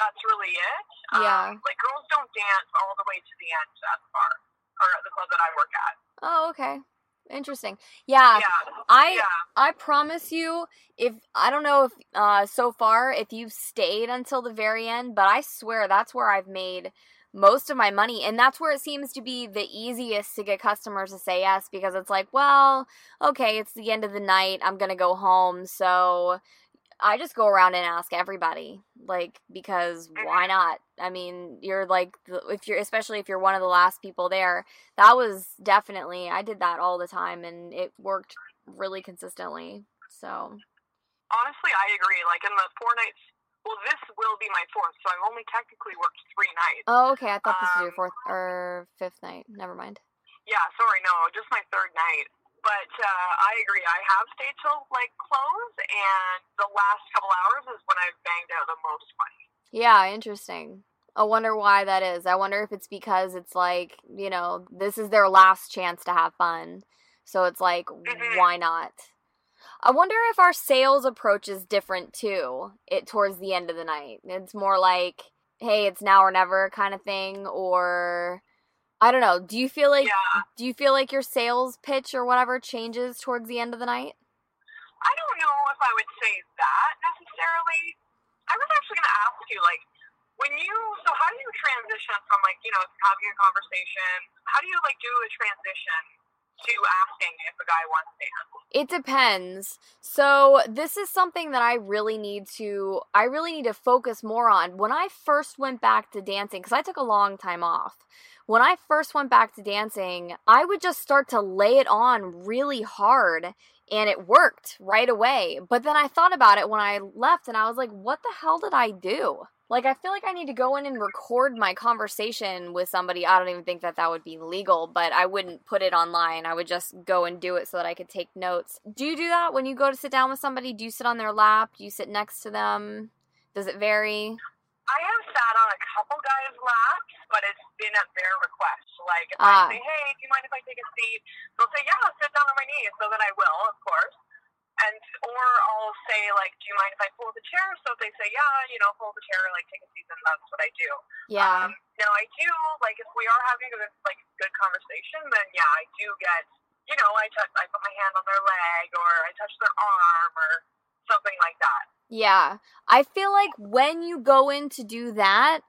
that's really it. Yeah. Um, like girls don't dance all the way to the end at the bar or at the club that I work at. oh okay interesting yeah yeah. i yeah. I promise you, if I don't know if uh, so far if you've stayed until the very end, but I swear that's where I've made most of my money, and that's where it seems to be the easiest to get customers to say yes because it's like, well, okay, it's the end of the night, I'm gonna go home, so I just go around and ask everybody, like, because Mm-hmm. why not? I mean, you're like, if you're, especially if you're one of the last people there, that was definitely, I did that all the time and it worked really consistently. So, Honestly, I agree. Like in the four nights, well, this will be my fourth, so I've only technically worked three nights. oh, okay. I thought this was your Um, fourth or fifth night. Never mind. Yeah, sorry, no, just my third night. But uh, I agree. I have stayed till like close, and the last couple hours is when I've banged out the most money. Yeah, interesting. I wonder why that is. I wonder if it's because it's like, you know, this is their last chance to have fun. So it's like, Mhm. why not? I wonder if our sales approach is different too. It towards the end of the night. It's more like, hey, it's now or never kind of thing or I don't know. Do you feel like Yeah. do you feel like your sales pitch or whatever changes towards the end of the night? I don't know if I would say that necessarily. I was actually going to ask you, like, when you, so how do you transition from, like, you know, having a conversation? How do you, like, do a transition to asking if a guy wants to dance? It depends. So this is something that I really need to I really need to focus more on. When I first went back to dancing cuz I took a long time off. When I first went back to dancing, I would just start to lay it on really hard and it worked right away. But then I thought about it when I left and I was like, what the hell did I do? Like I feel like I need to go in and record my conversation with somebody. I don't even think that that would be legal, but I wouldn't put it online. I would just go and do it so that I could take notes. Do you do that when you go to sit down with somebody? Do you sit on their lap? Do you sit next to them? Does it vary? I have sat on a couple guys' laps, but it's been at their request. Like, if Ah. I say, hey, do you mind if I take a seat? They'll say, yeah, sit down on my knee. So then I will, of course. And, or I'll say, like, do you mind if I pull the chair? So if they say, yeah, you know, pull the chair, like, take a seat, then that's what I do. Yeah. Um, now I do, like, if we are having a, like, good conversation, then yeah, I do get, you know, I touch, I put my hand on their leg, or I touch their arm, or something like that. Yeah. I feel like when you go in to do that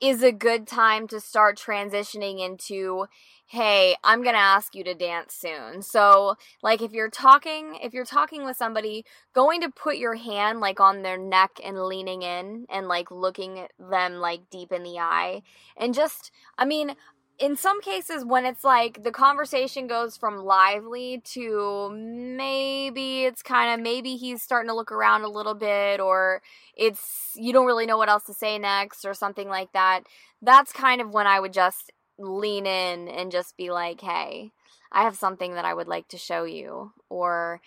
is a good time to start transitioning into hey, I'm going to ask you to dance soon. So, like if you're talking, if you're talking with somebody, going to put your hand like on their neck and leaning in and like looking at them like deep in the eye and just I mean, in some cases when it's like the conversation goes from lively to maybe it's kind of maybe he's starting to look around a little bit or it's you don't really know what else to say next or something like that that's kind of when i would just lean in and just be like hey i have something that i would like to show you or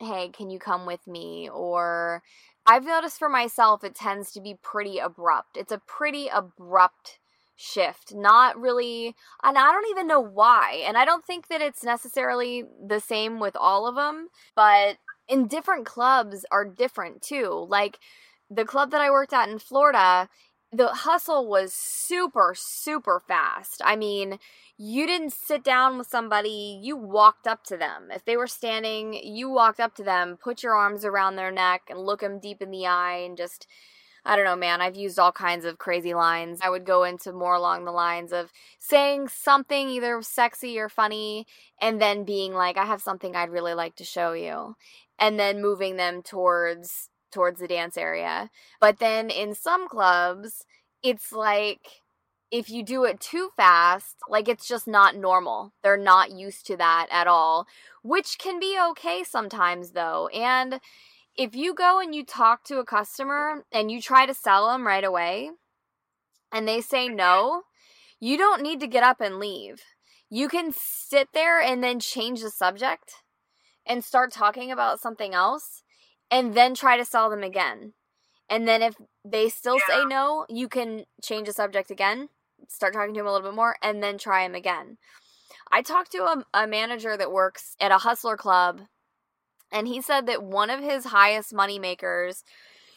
hey can you come with me? or i've noticed for myself it tends to be pretty abrupt. It's a pretty abrupt shift. Not really, and I don't even know why. And I don't think that it's necessarily the same with all of them, but in different clubs are different too. Like the club that I worked at in Florida, the hustle was super, super fast. I mean, you didn't sit down with somebody, you walked up to them. If they were standing, you walked up to them, put your arms around their neck, and look them deep in the eye, and just I don't know, man. I've used all kinds of crazy lines. I would go into more along the lines of saying something either sexy or funny, and then being like, I have something I'd really like to show you. And then moving them towards towards the dance area. But then in some clubs, it's like if you do it too fast, like it's just not normal. They're not used to that at all, which can be okay sometimes though. And if you go and you talk to a customer and you try to sell them right away and they say mm-hmm. no, you don't need to get up and leave. You can sit there and then change the subject and start talking about something else and then try to sell them again. And then if they still Yeah. say no, you can change the subject again, start talking to them a little bit more, and then try them again. I talked to a, a manager that works at a hustler club and he said that one of his highest money makers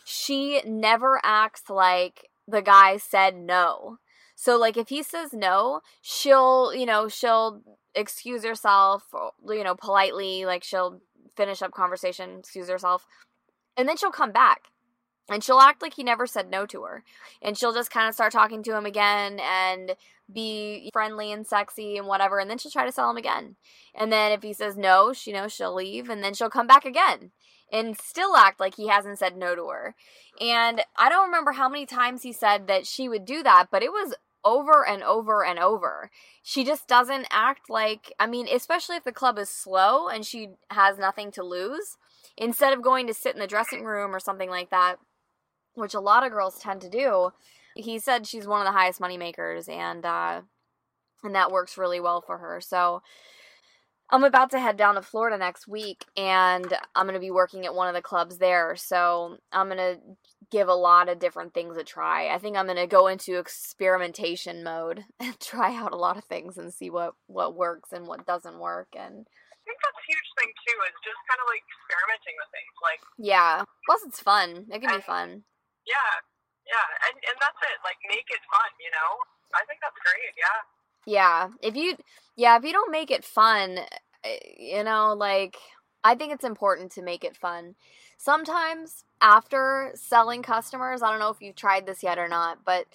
she never acts like the guy said no. So like if he says no she'll you know she'll excuse herself you know politely like she'll finish up conversation excuse herself and then she'll come back. And she'll act like he never said no to her. And she'll just kind of start talking to him again and be friendly and sexy and whatever, and then she'll try to sell him again. And then if he says no, she knows she'll leave, and then she'll come back again and still act like he hasn't said no to her. And I don't remember how many times he said that she would do that, but it was over and over and over. She just doesn't act like, I mean, especially if the club is slow and she has nothing to lose, instead of going to sit in the dressing room or something like that, which a lot of girls tend to do. He said she's one of the highest money makers and uh and that works really well for her. So I'm about to head down to Florida next week and I'm going to be working at one of the clubs there. So I'm going to give a lot of different things a try. I think I'm going to go into experimentation mode and try out a lot of things and see what what works and what doesn't work and I think that's a huge thing too, is just kind of like experimenting with things. Like yeah. Plus it's fun. It can be fun. Yeah. Yeah. And and that's it. Like make it fun, you know? I think that's great, yeah. Yeah. If you yeah, if you don't make it fun, eh, you know, like I think it's important to make it fun. Sometimes after selling customers, I don't know if you've tried this yet or not, but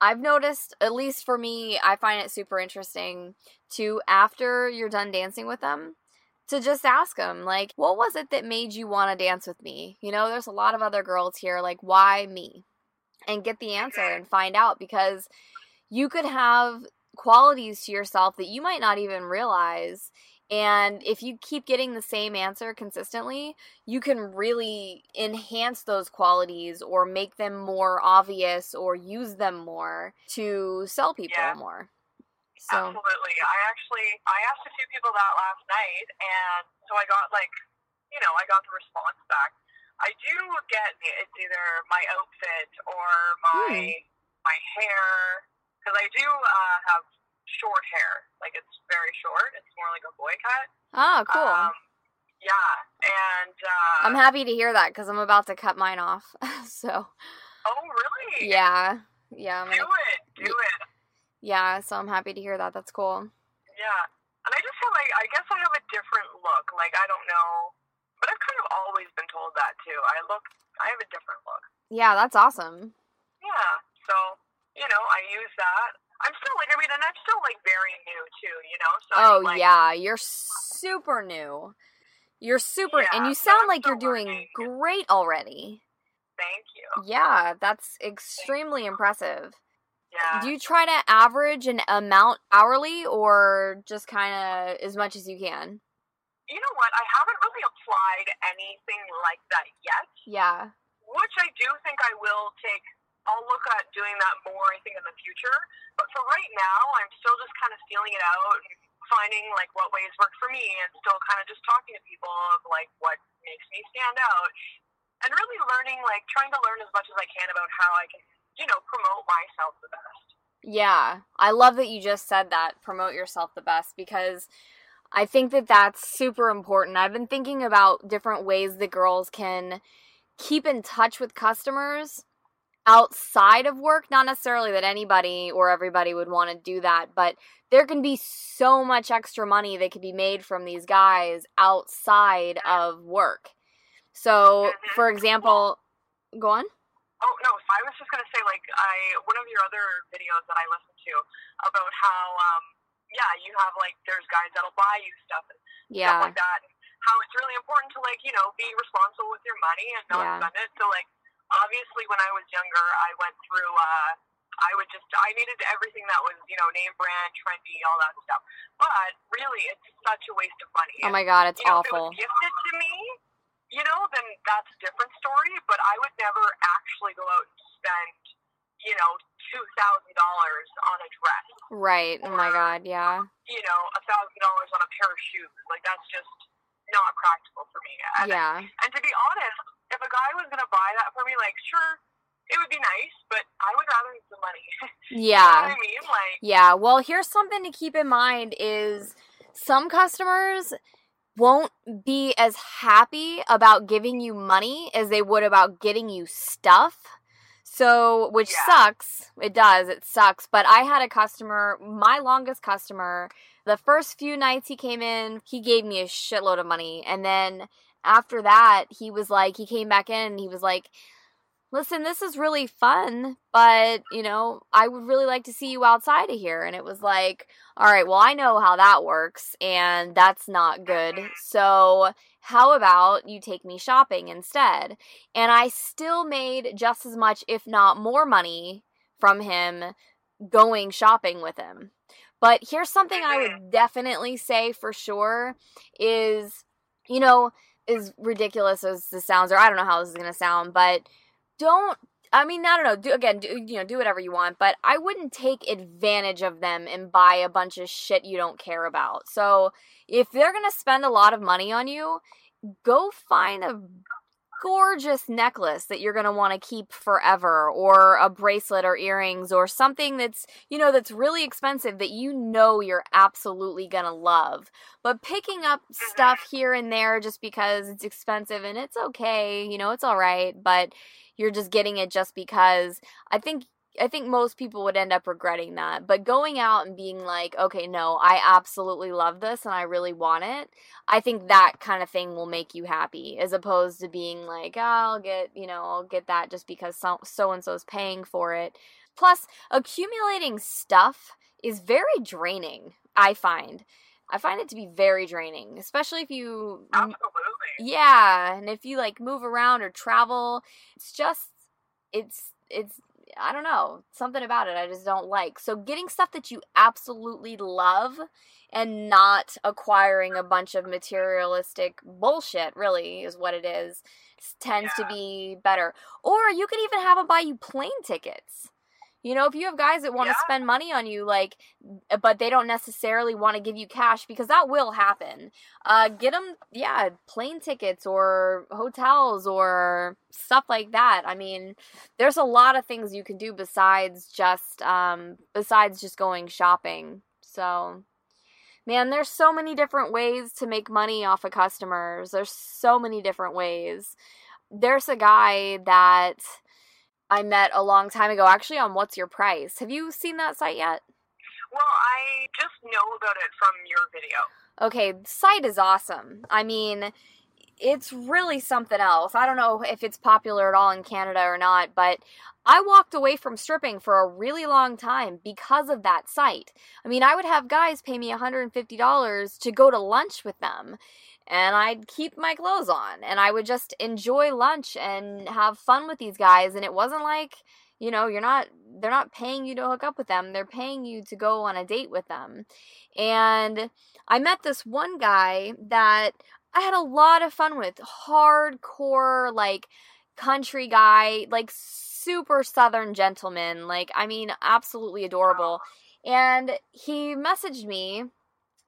I've noticed, at least for me, I find it super interesting to after you're done dancing with them, to just ask them, like, what was it that made you want to dance with me? You know, there's a lot of other girls here, like, why me? And get the answer and find out because you could have qualities to yourself that you might not even realize. And if you keep getting the same answer consistently, you can really enhance those qualities or make them more obvious or use them more to sell people Yeah. more. So, Absolutely. I actually I asked a few people that last night and so I got like you know, I got the response back. I do get it's either my outfit or my my hair because I do uh, have short hair. Like it's very short. It's more like a boy cut. ah, cool. Um, yeah, and uh, I'm happy to hear that because I'm about to cut mine off. so, oh really? yeah. Yeah. I'm Do gonna- it. Do it. yeah. So I'm happy to hear that. That's cool. Yeah. And I just feel like I guess I have a different look. Like I don't know, but I've kind of always been told that too. I look. I have a different look. Yeah, that's awesome. Yeah. So you know, I use that. I'm still like, I mean, and I'm still like very new too. You know. So Oh like, yeah, you're super new. You're super, and you sound like you're doing learning. great already. Thank you. Yeah, that's extremely impressive. Yeah. Do you try to average an amount hourly, or just kind of as much as you can? You know what? I haven't really applied anything like that yet. Yeah, which I do think I will take. I'll look at doing that more, I think, in the future. But for right now, I'm still just kind of feeling it out and finding like what ways work for me, and still kind of just talking to people of like what makes me stand out, and really learning, like trying to learn as much as I can about how I can, you know, promote myself the best. yeah. I love that you just said that. Promote yourself the best because I think that that's super important. I've been thinking about different ways that girls can keep in touch with customers outside of work. Not necessarily that anybody or everybody would want to do that, but there can be so much extra money that could be made from these guys outside of work. So, Mhm. for example, go on. Oh no, so I was just gonna say like I one of your other videos that I listened to about how um yeah you have like there's guys that'll buy you stuff and stuff like that. And how it's really important to like, you know, be responsible with your money and not Yeah. spend it. So like obviously when I was younger I went through uh I would just I needed everything that was, you know, name brand, trendy, all that stuff. But really it's such a waste of money. Oh my god, it's you know, awful. if it was gifted to me, you know, then that's a different story. But I would never actually go out and spend, you know, two thousand dollars on a dress. Right. Oh my god, yeah. You know, a thousand dollars on a pair of shoes. Like that's just not practical for me. And, Yeah. and to be honest, if a guy was gonna buy that for me, like sure, it would be nice, but I would rather use the money. you know Yeah. what I mean? Like Yeah, well, here's something to keep in mind is some customers won't be as happy about giving you money as they would about getting you stuff. So, which Yeah. sucks. It does. It sucks. But I had a customer, my longest customer, the first few nights he came in, he gave me a shitload of money. And then after that, he was like, he came back in and he was like, listen, this is really fun, but, you know, I would really like to see you outside of here. And it was like, all right, well, I know how that works, and that's not good. So, how about you take me shopping instead? And I still made just as much, if not more money from him going shopping with him. But here's something I would definitely say for sure is, you know, as ridiculous as this sounds, or I don't know how this is going to sound, but don't I mean, I don't know. Do again, do you know, do whatever you want, but I wouldn't take advantage of them and buy a bunch of shit you don't care about. So, if they're going to spend a lot of money on you, go find a gorgeous necklace that you're going to want to keep forever or a bracelet or earrings or something that's, you know, that's really expensive that you know you're absolutely going to love. But picking up stuff here and there just because it's expensive and it's okay, you know, it's all right, but you're just getting it just because I think I think most people would end up regretting that. But going out and being like, okay, no, I absolutely love this and I really want it, I think that kind of thing will make you happy as opposed to being like, oh, I'll get, you know, I'll get that just because so and so is paying for it. Plus, accumulating stuff is very draining, I find. I find it to be very draining, especially if you Absolutely. Yeah, and if you like move around or travel, it's just it's it's I don't know, something about it I just don't like. So getting stuff that you absolutely love and not acquiring a bunch of materialistic bullshit really is what it is tends Yeah. to be better. Or you could even have them buy you plane tickets. You know, if you have guys that want to Yeah. spend money on you, like, but they don't necessarily want to give you cash because that will happen. Uh, get them, yeah, plane tickets or hotels or stuff like that. I mean, there's a lot of things you can do besides just, um, besides just going shopping. So, man, there's so many different ways to make money off of customers. There's so many different ways. There's a guy that I met a long time ago, actually on What's Your Price. Have you seen that site yet? Well, I just know about it from your video. Okay, site is awesome. I mean, it's really something else. I don't know if it's popular at all in Canada or not, but I walked away from stripping for a really long time because of that site. I mean, I would have guys pay me $150 to go to lunch with them, and I'd keep my clothes on, and I would just enjoy lunch and have fun with these guys, and it wasn't like, you know, you're not they're not paying you to hook up with them. They're paying you to go on a date with them. And I met this one guy that I had a lot of fun with. Hardcore, like, country guy, like, super southern gentleman. Like, I mean, absolutely adorable. And he messaged me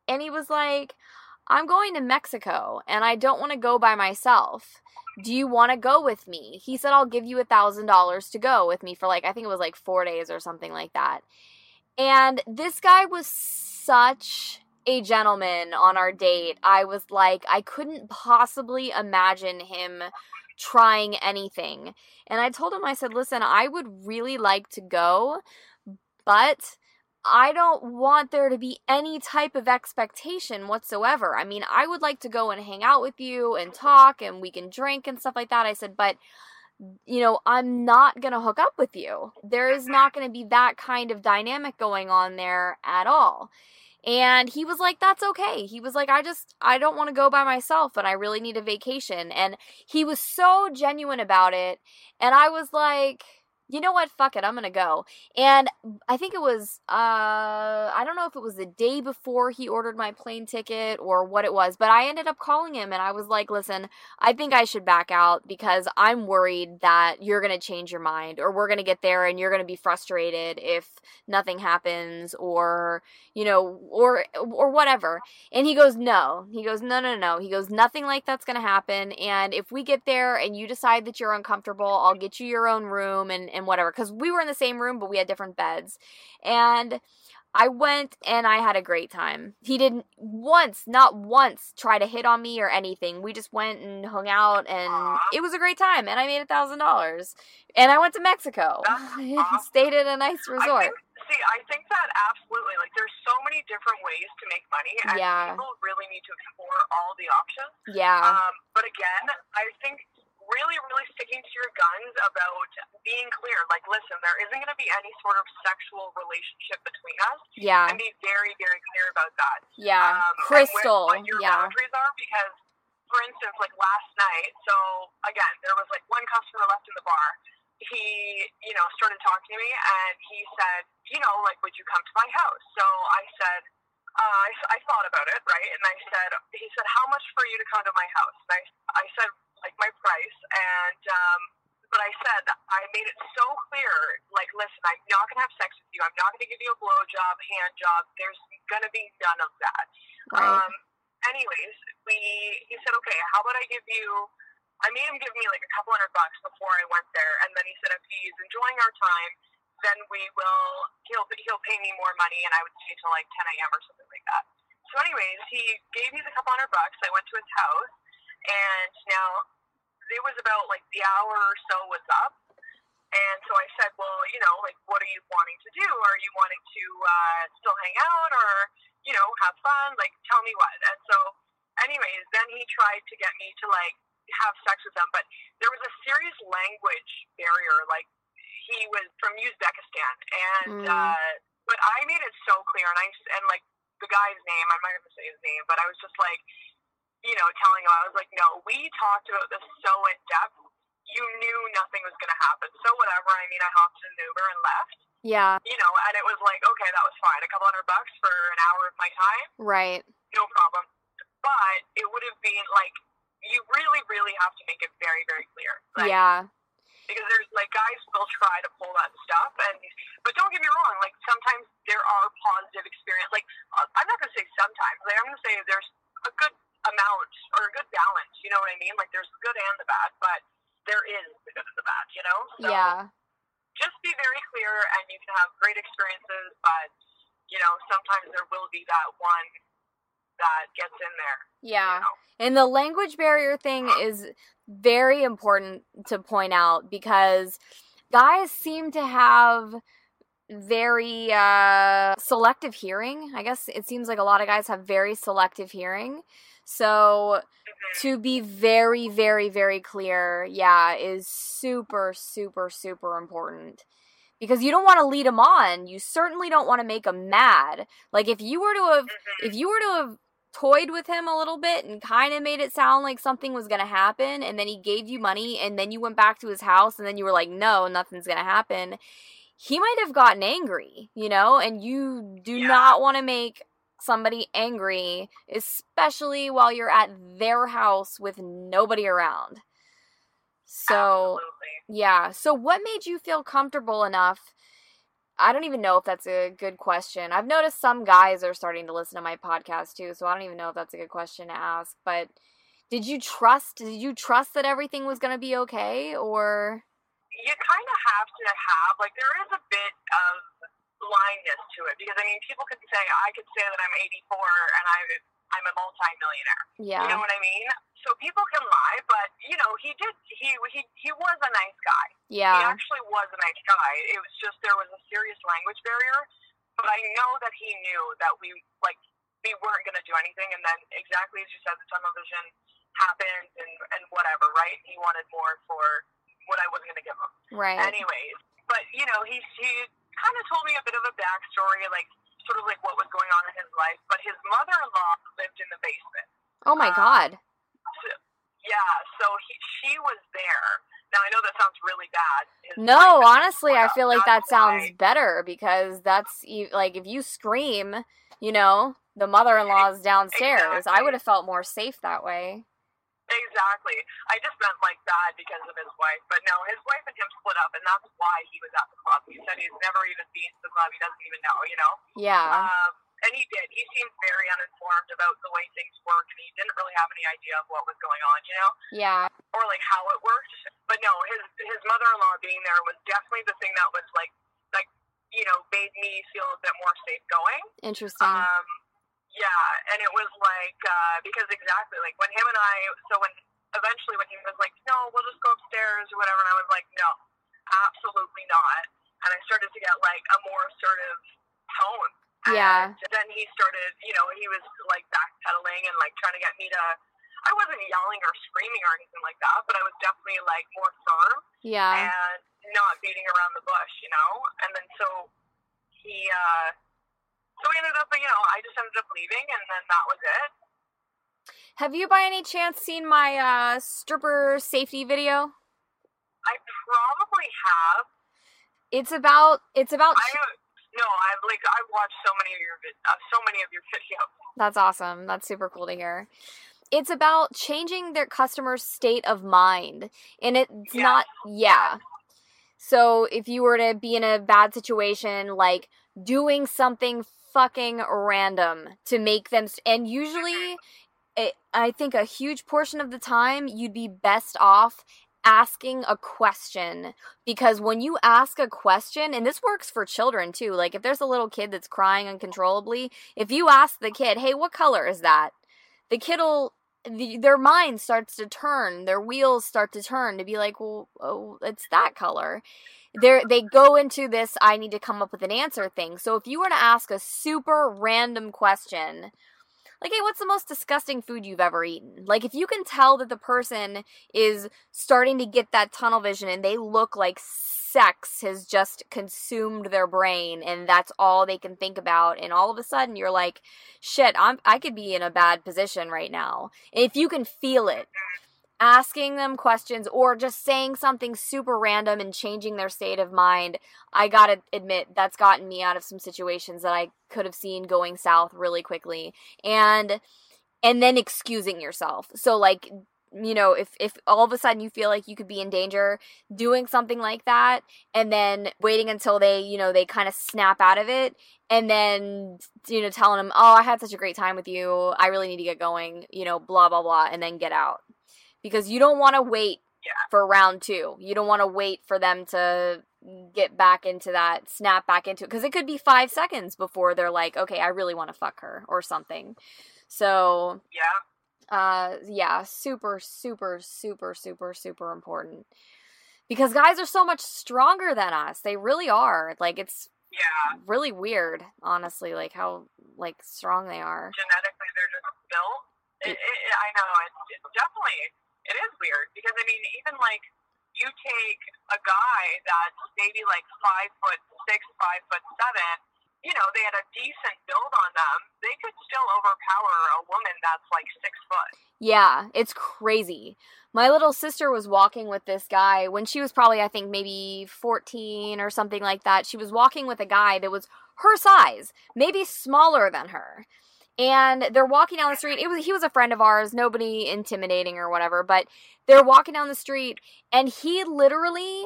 and he was like, I'm going to Mexico and I don't want to go by myself. Do you want to go with me? He said, I'll give you a thousand dollars to go with me for like, I think it was like four days or something like that. And this guy was such a gentleman on our date. I was like, I couldn't possibly imagine him trying anything. And I told him, I said, listen, I would really like to go, but I don't want there to be any type of expectation whatsoever. I mean, I would like to go and hang out with you and talk and we can drink and stuff like that. I said, but you know, I'm not going to hook up with you. There is not going to be that kind of dynamic going on there at all. And he was like, that's okay. He was like, I just, I don't want to go by myself and I really need a vacation. And he was so genuine about it. And I was like, you know what? Fuck it. I'm going to go. And I think it was, uh, I don't know if it was the day before he ordered my plane ticket or what it was, but I ended up calling him and I was like, listen, I think I should back out because I'm worried that you're going to change your mind or we're going to get there and you're going to be frustrated if nothing happens or, you know, or, or whatever. And he goes, no. He goes, no, no, no. He goes, nothing like that's going to happen. And if we get there and you decide that you're uncomfortable, I'll get you your own room and, and whatever. Cause we were in the same room, but we had different beds. And I went and I had a great time. He didn't once, not once, try to hit on me or anything. We just went and hung out and it was a great time. And I made a thousand dollars. And I went to Mexico. Awesome. Stayed at a nice I resort. think, see, I think that absolutely, like, there's so many different ways to make money, and Yeah. people really need to explore all the options. Yeah. Um, but again, I think really, really sticking to your guns about being clear. Like, listen, there isn't going to be any sort of sexual relationship between us. Yeah. And be very, very clear about that. Yeah. Um, Crystal. What your yeah. boundaries are because, for instance, like last night, so again, there was like one customer left in the bar. He, you know, started talking to me and he said, you know, like, would you come to my house? So I said, uh, I, I thought about it, right? And I said, he said, how much for you to come to my house? And I, I said, like my price, and um, but I said I made it so clear, like, listen, I'm not gonna have sex with you. I'm not gonna give you a blow job, hand job. There's gonna be none of that. Right. Um, anyways, we he said, okay, how about I give you? I made him give me like a couple hundred bucks before I went there, and then he said if he's enjoying our time, then we will he'll he'll pay me more money, and I would stay till like 10 a.m. or something like that. So, anyways, he gave me the couple hundred bucks. I went to his house, and now it was about like the hour or so was up. And so I said, well, you know, like, what are you wanting to do? Are you wanting to uh, still hang out or, you know, have fun? Like, tell me what. And so, anyways, then he tried to get me to like have sex with them, but there was a serious language barrier. Like, he was from Uzbekistan, and Mm. uh, but I made it so clear, and I and like the guy's name, I'm not to say his name, but I was just like, you know, telling him I was like, no, we talked about this so in depth. You knew nothing was going to happen. So whatever. I mean, I hopped in an Uber and left. Yeah. You know, and it was like, okay, that was fine. A couple hundred bucks for an hour of my time, Right. no problem. But it would have been like, you really, really have to make it very, very clear. Like, yeah. because there's like guys will try to pull that stuff and but don't get me wrong like sometimes there are positive experience like i'm not going to say sometimes like i'm going to say there's a good amount or a good balance you know what i mean like there's the good and the bad but there is the good and the bad you know so yeah. just be very clear and you can have great experiences but you know sometimes there will be that one that gets in there Yeah. you know? And the language barrier thing is very important to point out because guys seem to have very uh selective hearing. I guess it seems like a lot of guys have very selective hearing. So Mhm. to be very very very clear, yeah, is super super super important. Because you don't want to lead them on. You certainly don't want to make them mad. Like if you were to have if you were to have toyed with him a little bit and kind of made it sound like something was going to happen and then he gave you money and then you went back to his house and then you were like no nothing's going to happen he might have gotten angry you know and you do Yeah. not want to make somebody angry especially while you're at their house with nobody around so Absolutely. yeah. So what made you feel comfortable enough? I don't even know if that's a good question. I've noticed some guys are starting to listen to my podcast too, so I don't even know if that's a good question to ask. But did you trust did you trust that everything was going to be okay or you kind of have to have like there is a bit of blindness to it because I mean people could say I could say that I'm 84 and I I'm a multi-millionaire. yeah. You know what I mean? So people can lie, but you know he did he he he was a nice guy. Yeah. He actually was a nice guy. It was just there was a serious language barrier, but I know that he knew that we like we weren't going to do anything, and then exactly as you said, the tunnel vision happened and and whatever, right? He wanted more for what I wasn't going to give him Right. anyways. But you know, he he kind of told me a bit of a backstory, like sort of like what was going on in his life. But his mother-in-law lived in the basement. Oh my uh, god. So, yeah, so he she was there. Now I know that sounds really bad. His No, honestly, I feel like that sounds why- better because that's like if you scream, you know, the mother-in-law's downstairs. I would have felt more safe that way. Exactly. I just meant like that because of his wife. But no, his wife and him split up, and that's why he was at the club. He said he's never even been to the club. He doesn't even know, you know? Yeah. Um, and he did. He seemed very uninformed about the way things work, and he didn't really have any idea of what was going on, you know, Yeah. or like how it worked. But no, his his mother-in-law being there was definitely the thing that was like like you know made me feel a bit more safe going. Interesting. Um, yeah, and it was like uh, because exactly like when him and I. So when eventually when he was like, no, we'll just go upstairs or whatever, and I was like, no, absolutely not. And I started to get like a more assertive tone. Yeah. And then he started, you know, he was like backpedaling and like trying to get me to I wasn't yelling or screaming or anything like that, but I was definitely like more firm Yeah. and not beating around the bush, you know. And then so he, uh, so we ended up, you know, I just ended up leaving, and then that was it. Have you by any chance seen my uh, stripper safety video? I probably have. It's about it's about I no, I've like I've watched so many of your uh, so many of your videos. That's awesome. That's super cool to hear. It's about changing their customer's state of mind. And it's Yeah. not, yeah. So if you were to be in a bad situation, like doing something fucking random to make them, st- and usually, it, I think a huge portion of the time, you'd be best off asking a question. Because when you ask a question and this works for children too like if there's a little kid that's crying uncontrollably if you ask the kid hey what color is that? the kid'll the, their mind starts to turn their wheels start to turn to be like well oh, it's that color. They they go into this i need to come up with an answer thing. So if you were to ask a super random question like hey what's the most disgusting food you've ever eaten? Like if you can tell that the person is starting to get that tunnel vision and they look like sex has just consumed their brain and that's all they can think about and all of a sudden you're like shit i'm i could be in a bad position right now. If you can feel it asking them questions or just saying something super random and changing their state of mind i gotta admit that's gotten me out of some situations that i could have seen going south really quickly and and then excusing yourself. So like you know if if all of a sudden you feel like you could be in danger doing something like that and then waiting until they you know they kind of snap out of it and then you know telling them oh i had such a great time with you. I really need to get going you know blah blah blah and then get out because you don't want to wait Yeah. for round two. You don't want to wait for them to get back into that snap back into it because it could be five seconds before they're like okay i really want to fuck her or something. So Yeah, uh yeah super super super super super important. Because guys are so much stronger than us. They really are. Like it's yeah. really weird honestly like how like strong they are. Genetically, they're just built. It, it, it, I know it's, it's definitely it is weird because I mean even like you take a guy that's maybe like five foot six, five foot seven. You know, they had a decent build on them. They could still overpower a woman that's like six foot. yeah it's crazy my little sister was walking with this guy when she was probably i think maybe 14 or something like that she was walking with a guy that was her size maybe smaller than her and they're walking down the street. It was he was a friend of ours, nobody intimidating or whatever, but they're walking down the street and he literally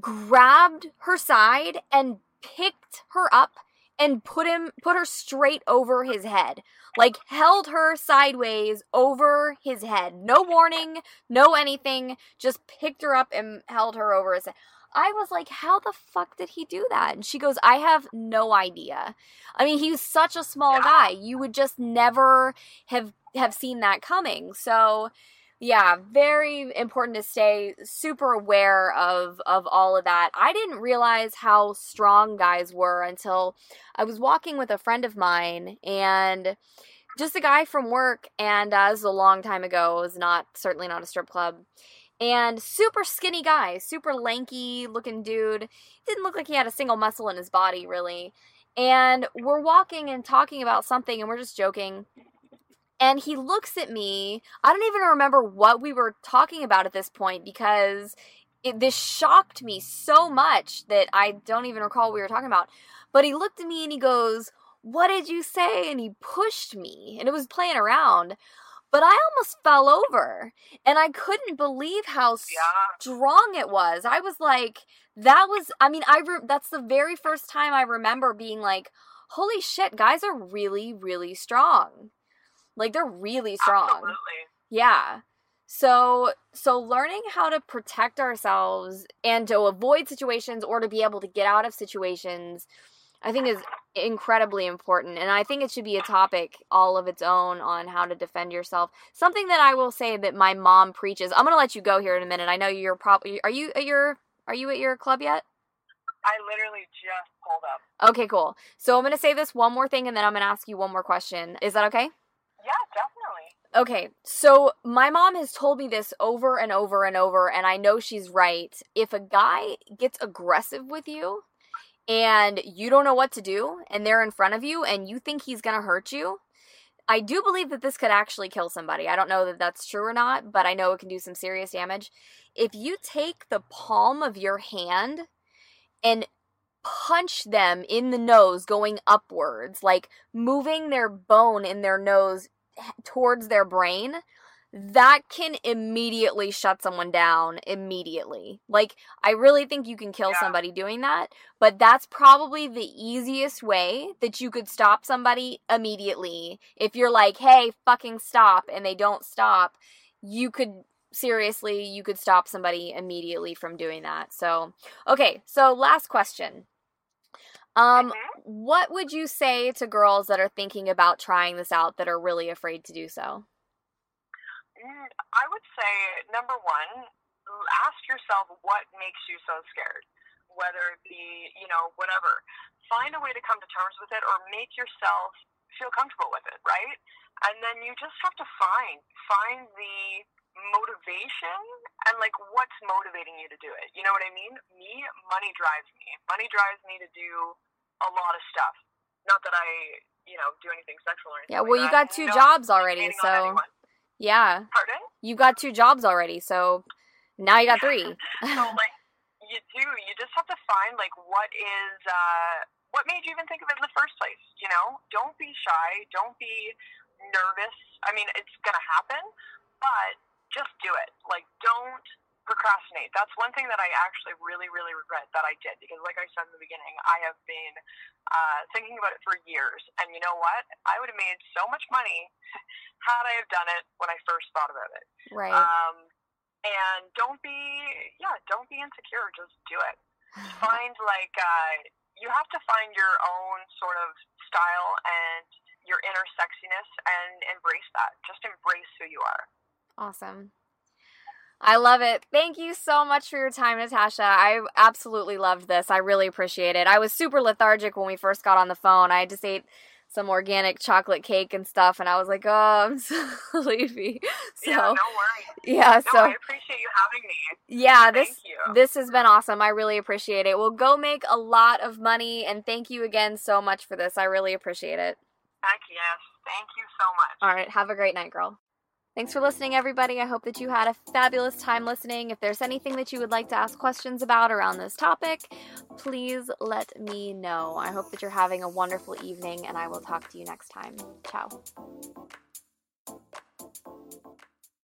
grabbed her side and picked her up and put him put her straight over his head. Like held her sideways over his head. No warning, no anything, just picked her up and held her over his head. I was like, how the fuck did he do that? And she goes, I have no idea. I mean, he's such a small Yeah. guy. You would just never have have seen that coming. So, yeah, very important to stay super aware of of all of that. I didn't realize how strong guys were until I was walking with a friend of mine and just a guy from work and uh, this was a long time ago. It was not certainly not a strip club and super skinny guy, super lanky looking dude. Didn't look like he had a single muscle in his body, really. And we're walking and talking about something, and we're just joking. And he looks at me. I don't even remember what we were talking about at this point because it, this shocked me so much that I don't even recall what we were talking about. But he looked at me and he goes, What did you say? And he pushed me, and it was playing around but I almost fell over and I couldn't believe how Yeah. strong it was. I was like, that was, I mean, I, re- that's the very first time I remember being like, holy shit, guys are really, really strong. Like, they're really strong. Absolutely. Yeah. So so learning how to protect ourselves and to avoid situations or to be able to get out of situations I think is incredibly important and I think it should be a topic all of its own on how to defend yourself. Something that I will say that my mom preaches. I'm going to let you go here in a minute. I know you're probably are you at your are you at your club yet? I literally just pulled up. Okay, cool. So I'm going to say this one more thing and then I'm going to ask you one more question. Is that okay? Yeah, definitely. Okay, so my mom has told me this over and over and over, and I know she's right. If a guy gets aggressive with you and you don't know what to do, and they're in front of you, and you think he's gonna hurt you, I do believe that this could actually kill somebody. I don't know that that's true or not, but I know it can do some serious damage. If you take the palm of your hand and punch them in the nose going upwards, like moving their bone in their nose towards their brain, that can immediately shut someone down immediately. Like, I really think you can kill Yeah. somebody doing that, but that's probably the easiest way that you could stop somebody immediately. If you're like, hey, fucking stop, and they don't stop, you could seriously, you could stop somebody immediately from doing that. So, okay, so last question. Um, Mhm. what would you say to girls that are thinking about trying this out that are really afraid to do so? Mm, I would say number one, ask yourself what makes you so scared. Whether it be, you know, whatever. Find a way to come to terms with it or make yourself feel comfortable with it, right? And then you just have to find find the motivation and like what's motivating you to do it. You know what I mean? Me, money drives me. Money drives me to do a lot of stuff. Not that I, you know, do anything sexual or anything. Yeah, like well, you that. got two Not jobs already, so. Yeah, Pardon? you got two jobs already, so now you got three. so like you do you just have to find like what is uh what made you even think of it in the first place you know? Don't be shy. Don't be nervous. I mean it's gonna happen but just do it. Like don't procrastinate that's one thing that i actually really really regret that i did because like i said in the beginning i have been uh, thinking about it for years and you know what i would have made so much money had i have done it when i first thought about it right. um, and don't be, yeah, don't be insecure. Just do it. Find like uh, you have to find your own sort of style and your inner sexiness, and embrace that. Just embrace who you are. Awesome. I love it. Thank you so much for your time, Natasha. I absolutely loved this. I really appreciate it. I was super lethargic when we first got on the phone. I had just ate some organic chocolate cake and stuff, and I was like, oh, I'm so sleepy. So, yeah, no worries. yeah, No, so I appreciate you having me. yeah, this Thank you. this has been awesome. I really appreciate it. We'll go make a lot of money, and thank you again so much for this. I really appreciate it. Heck yes. Thank you so much. All right, have a great night, girl. Thanks for listening, everybody. I hope that you had a fabulous time listening. If there's anything that you would like to ask questions about around this topic, please let me know. I hope that you're having a wonderful evening, and I will talk to you next time. Ciao.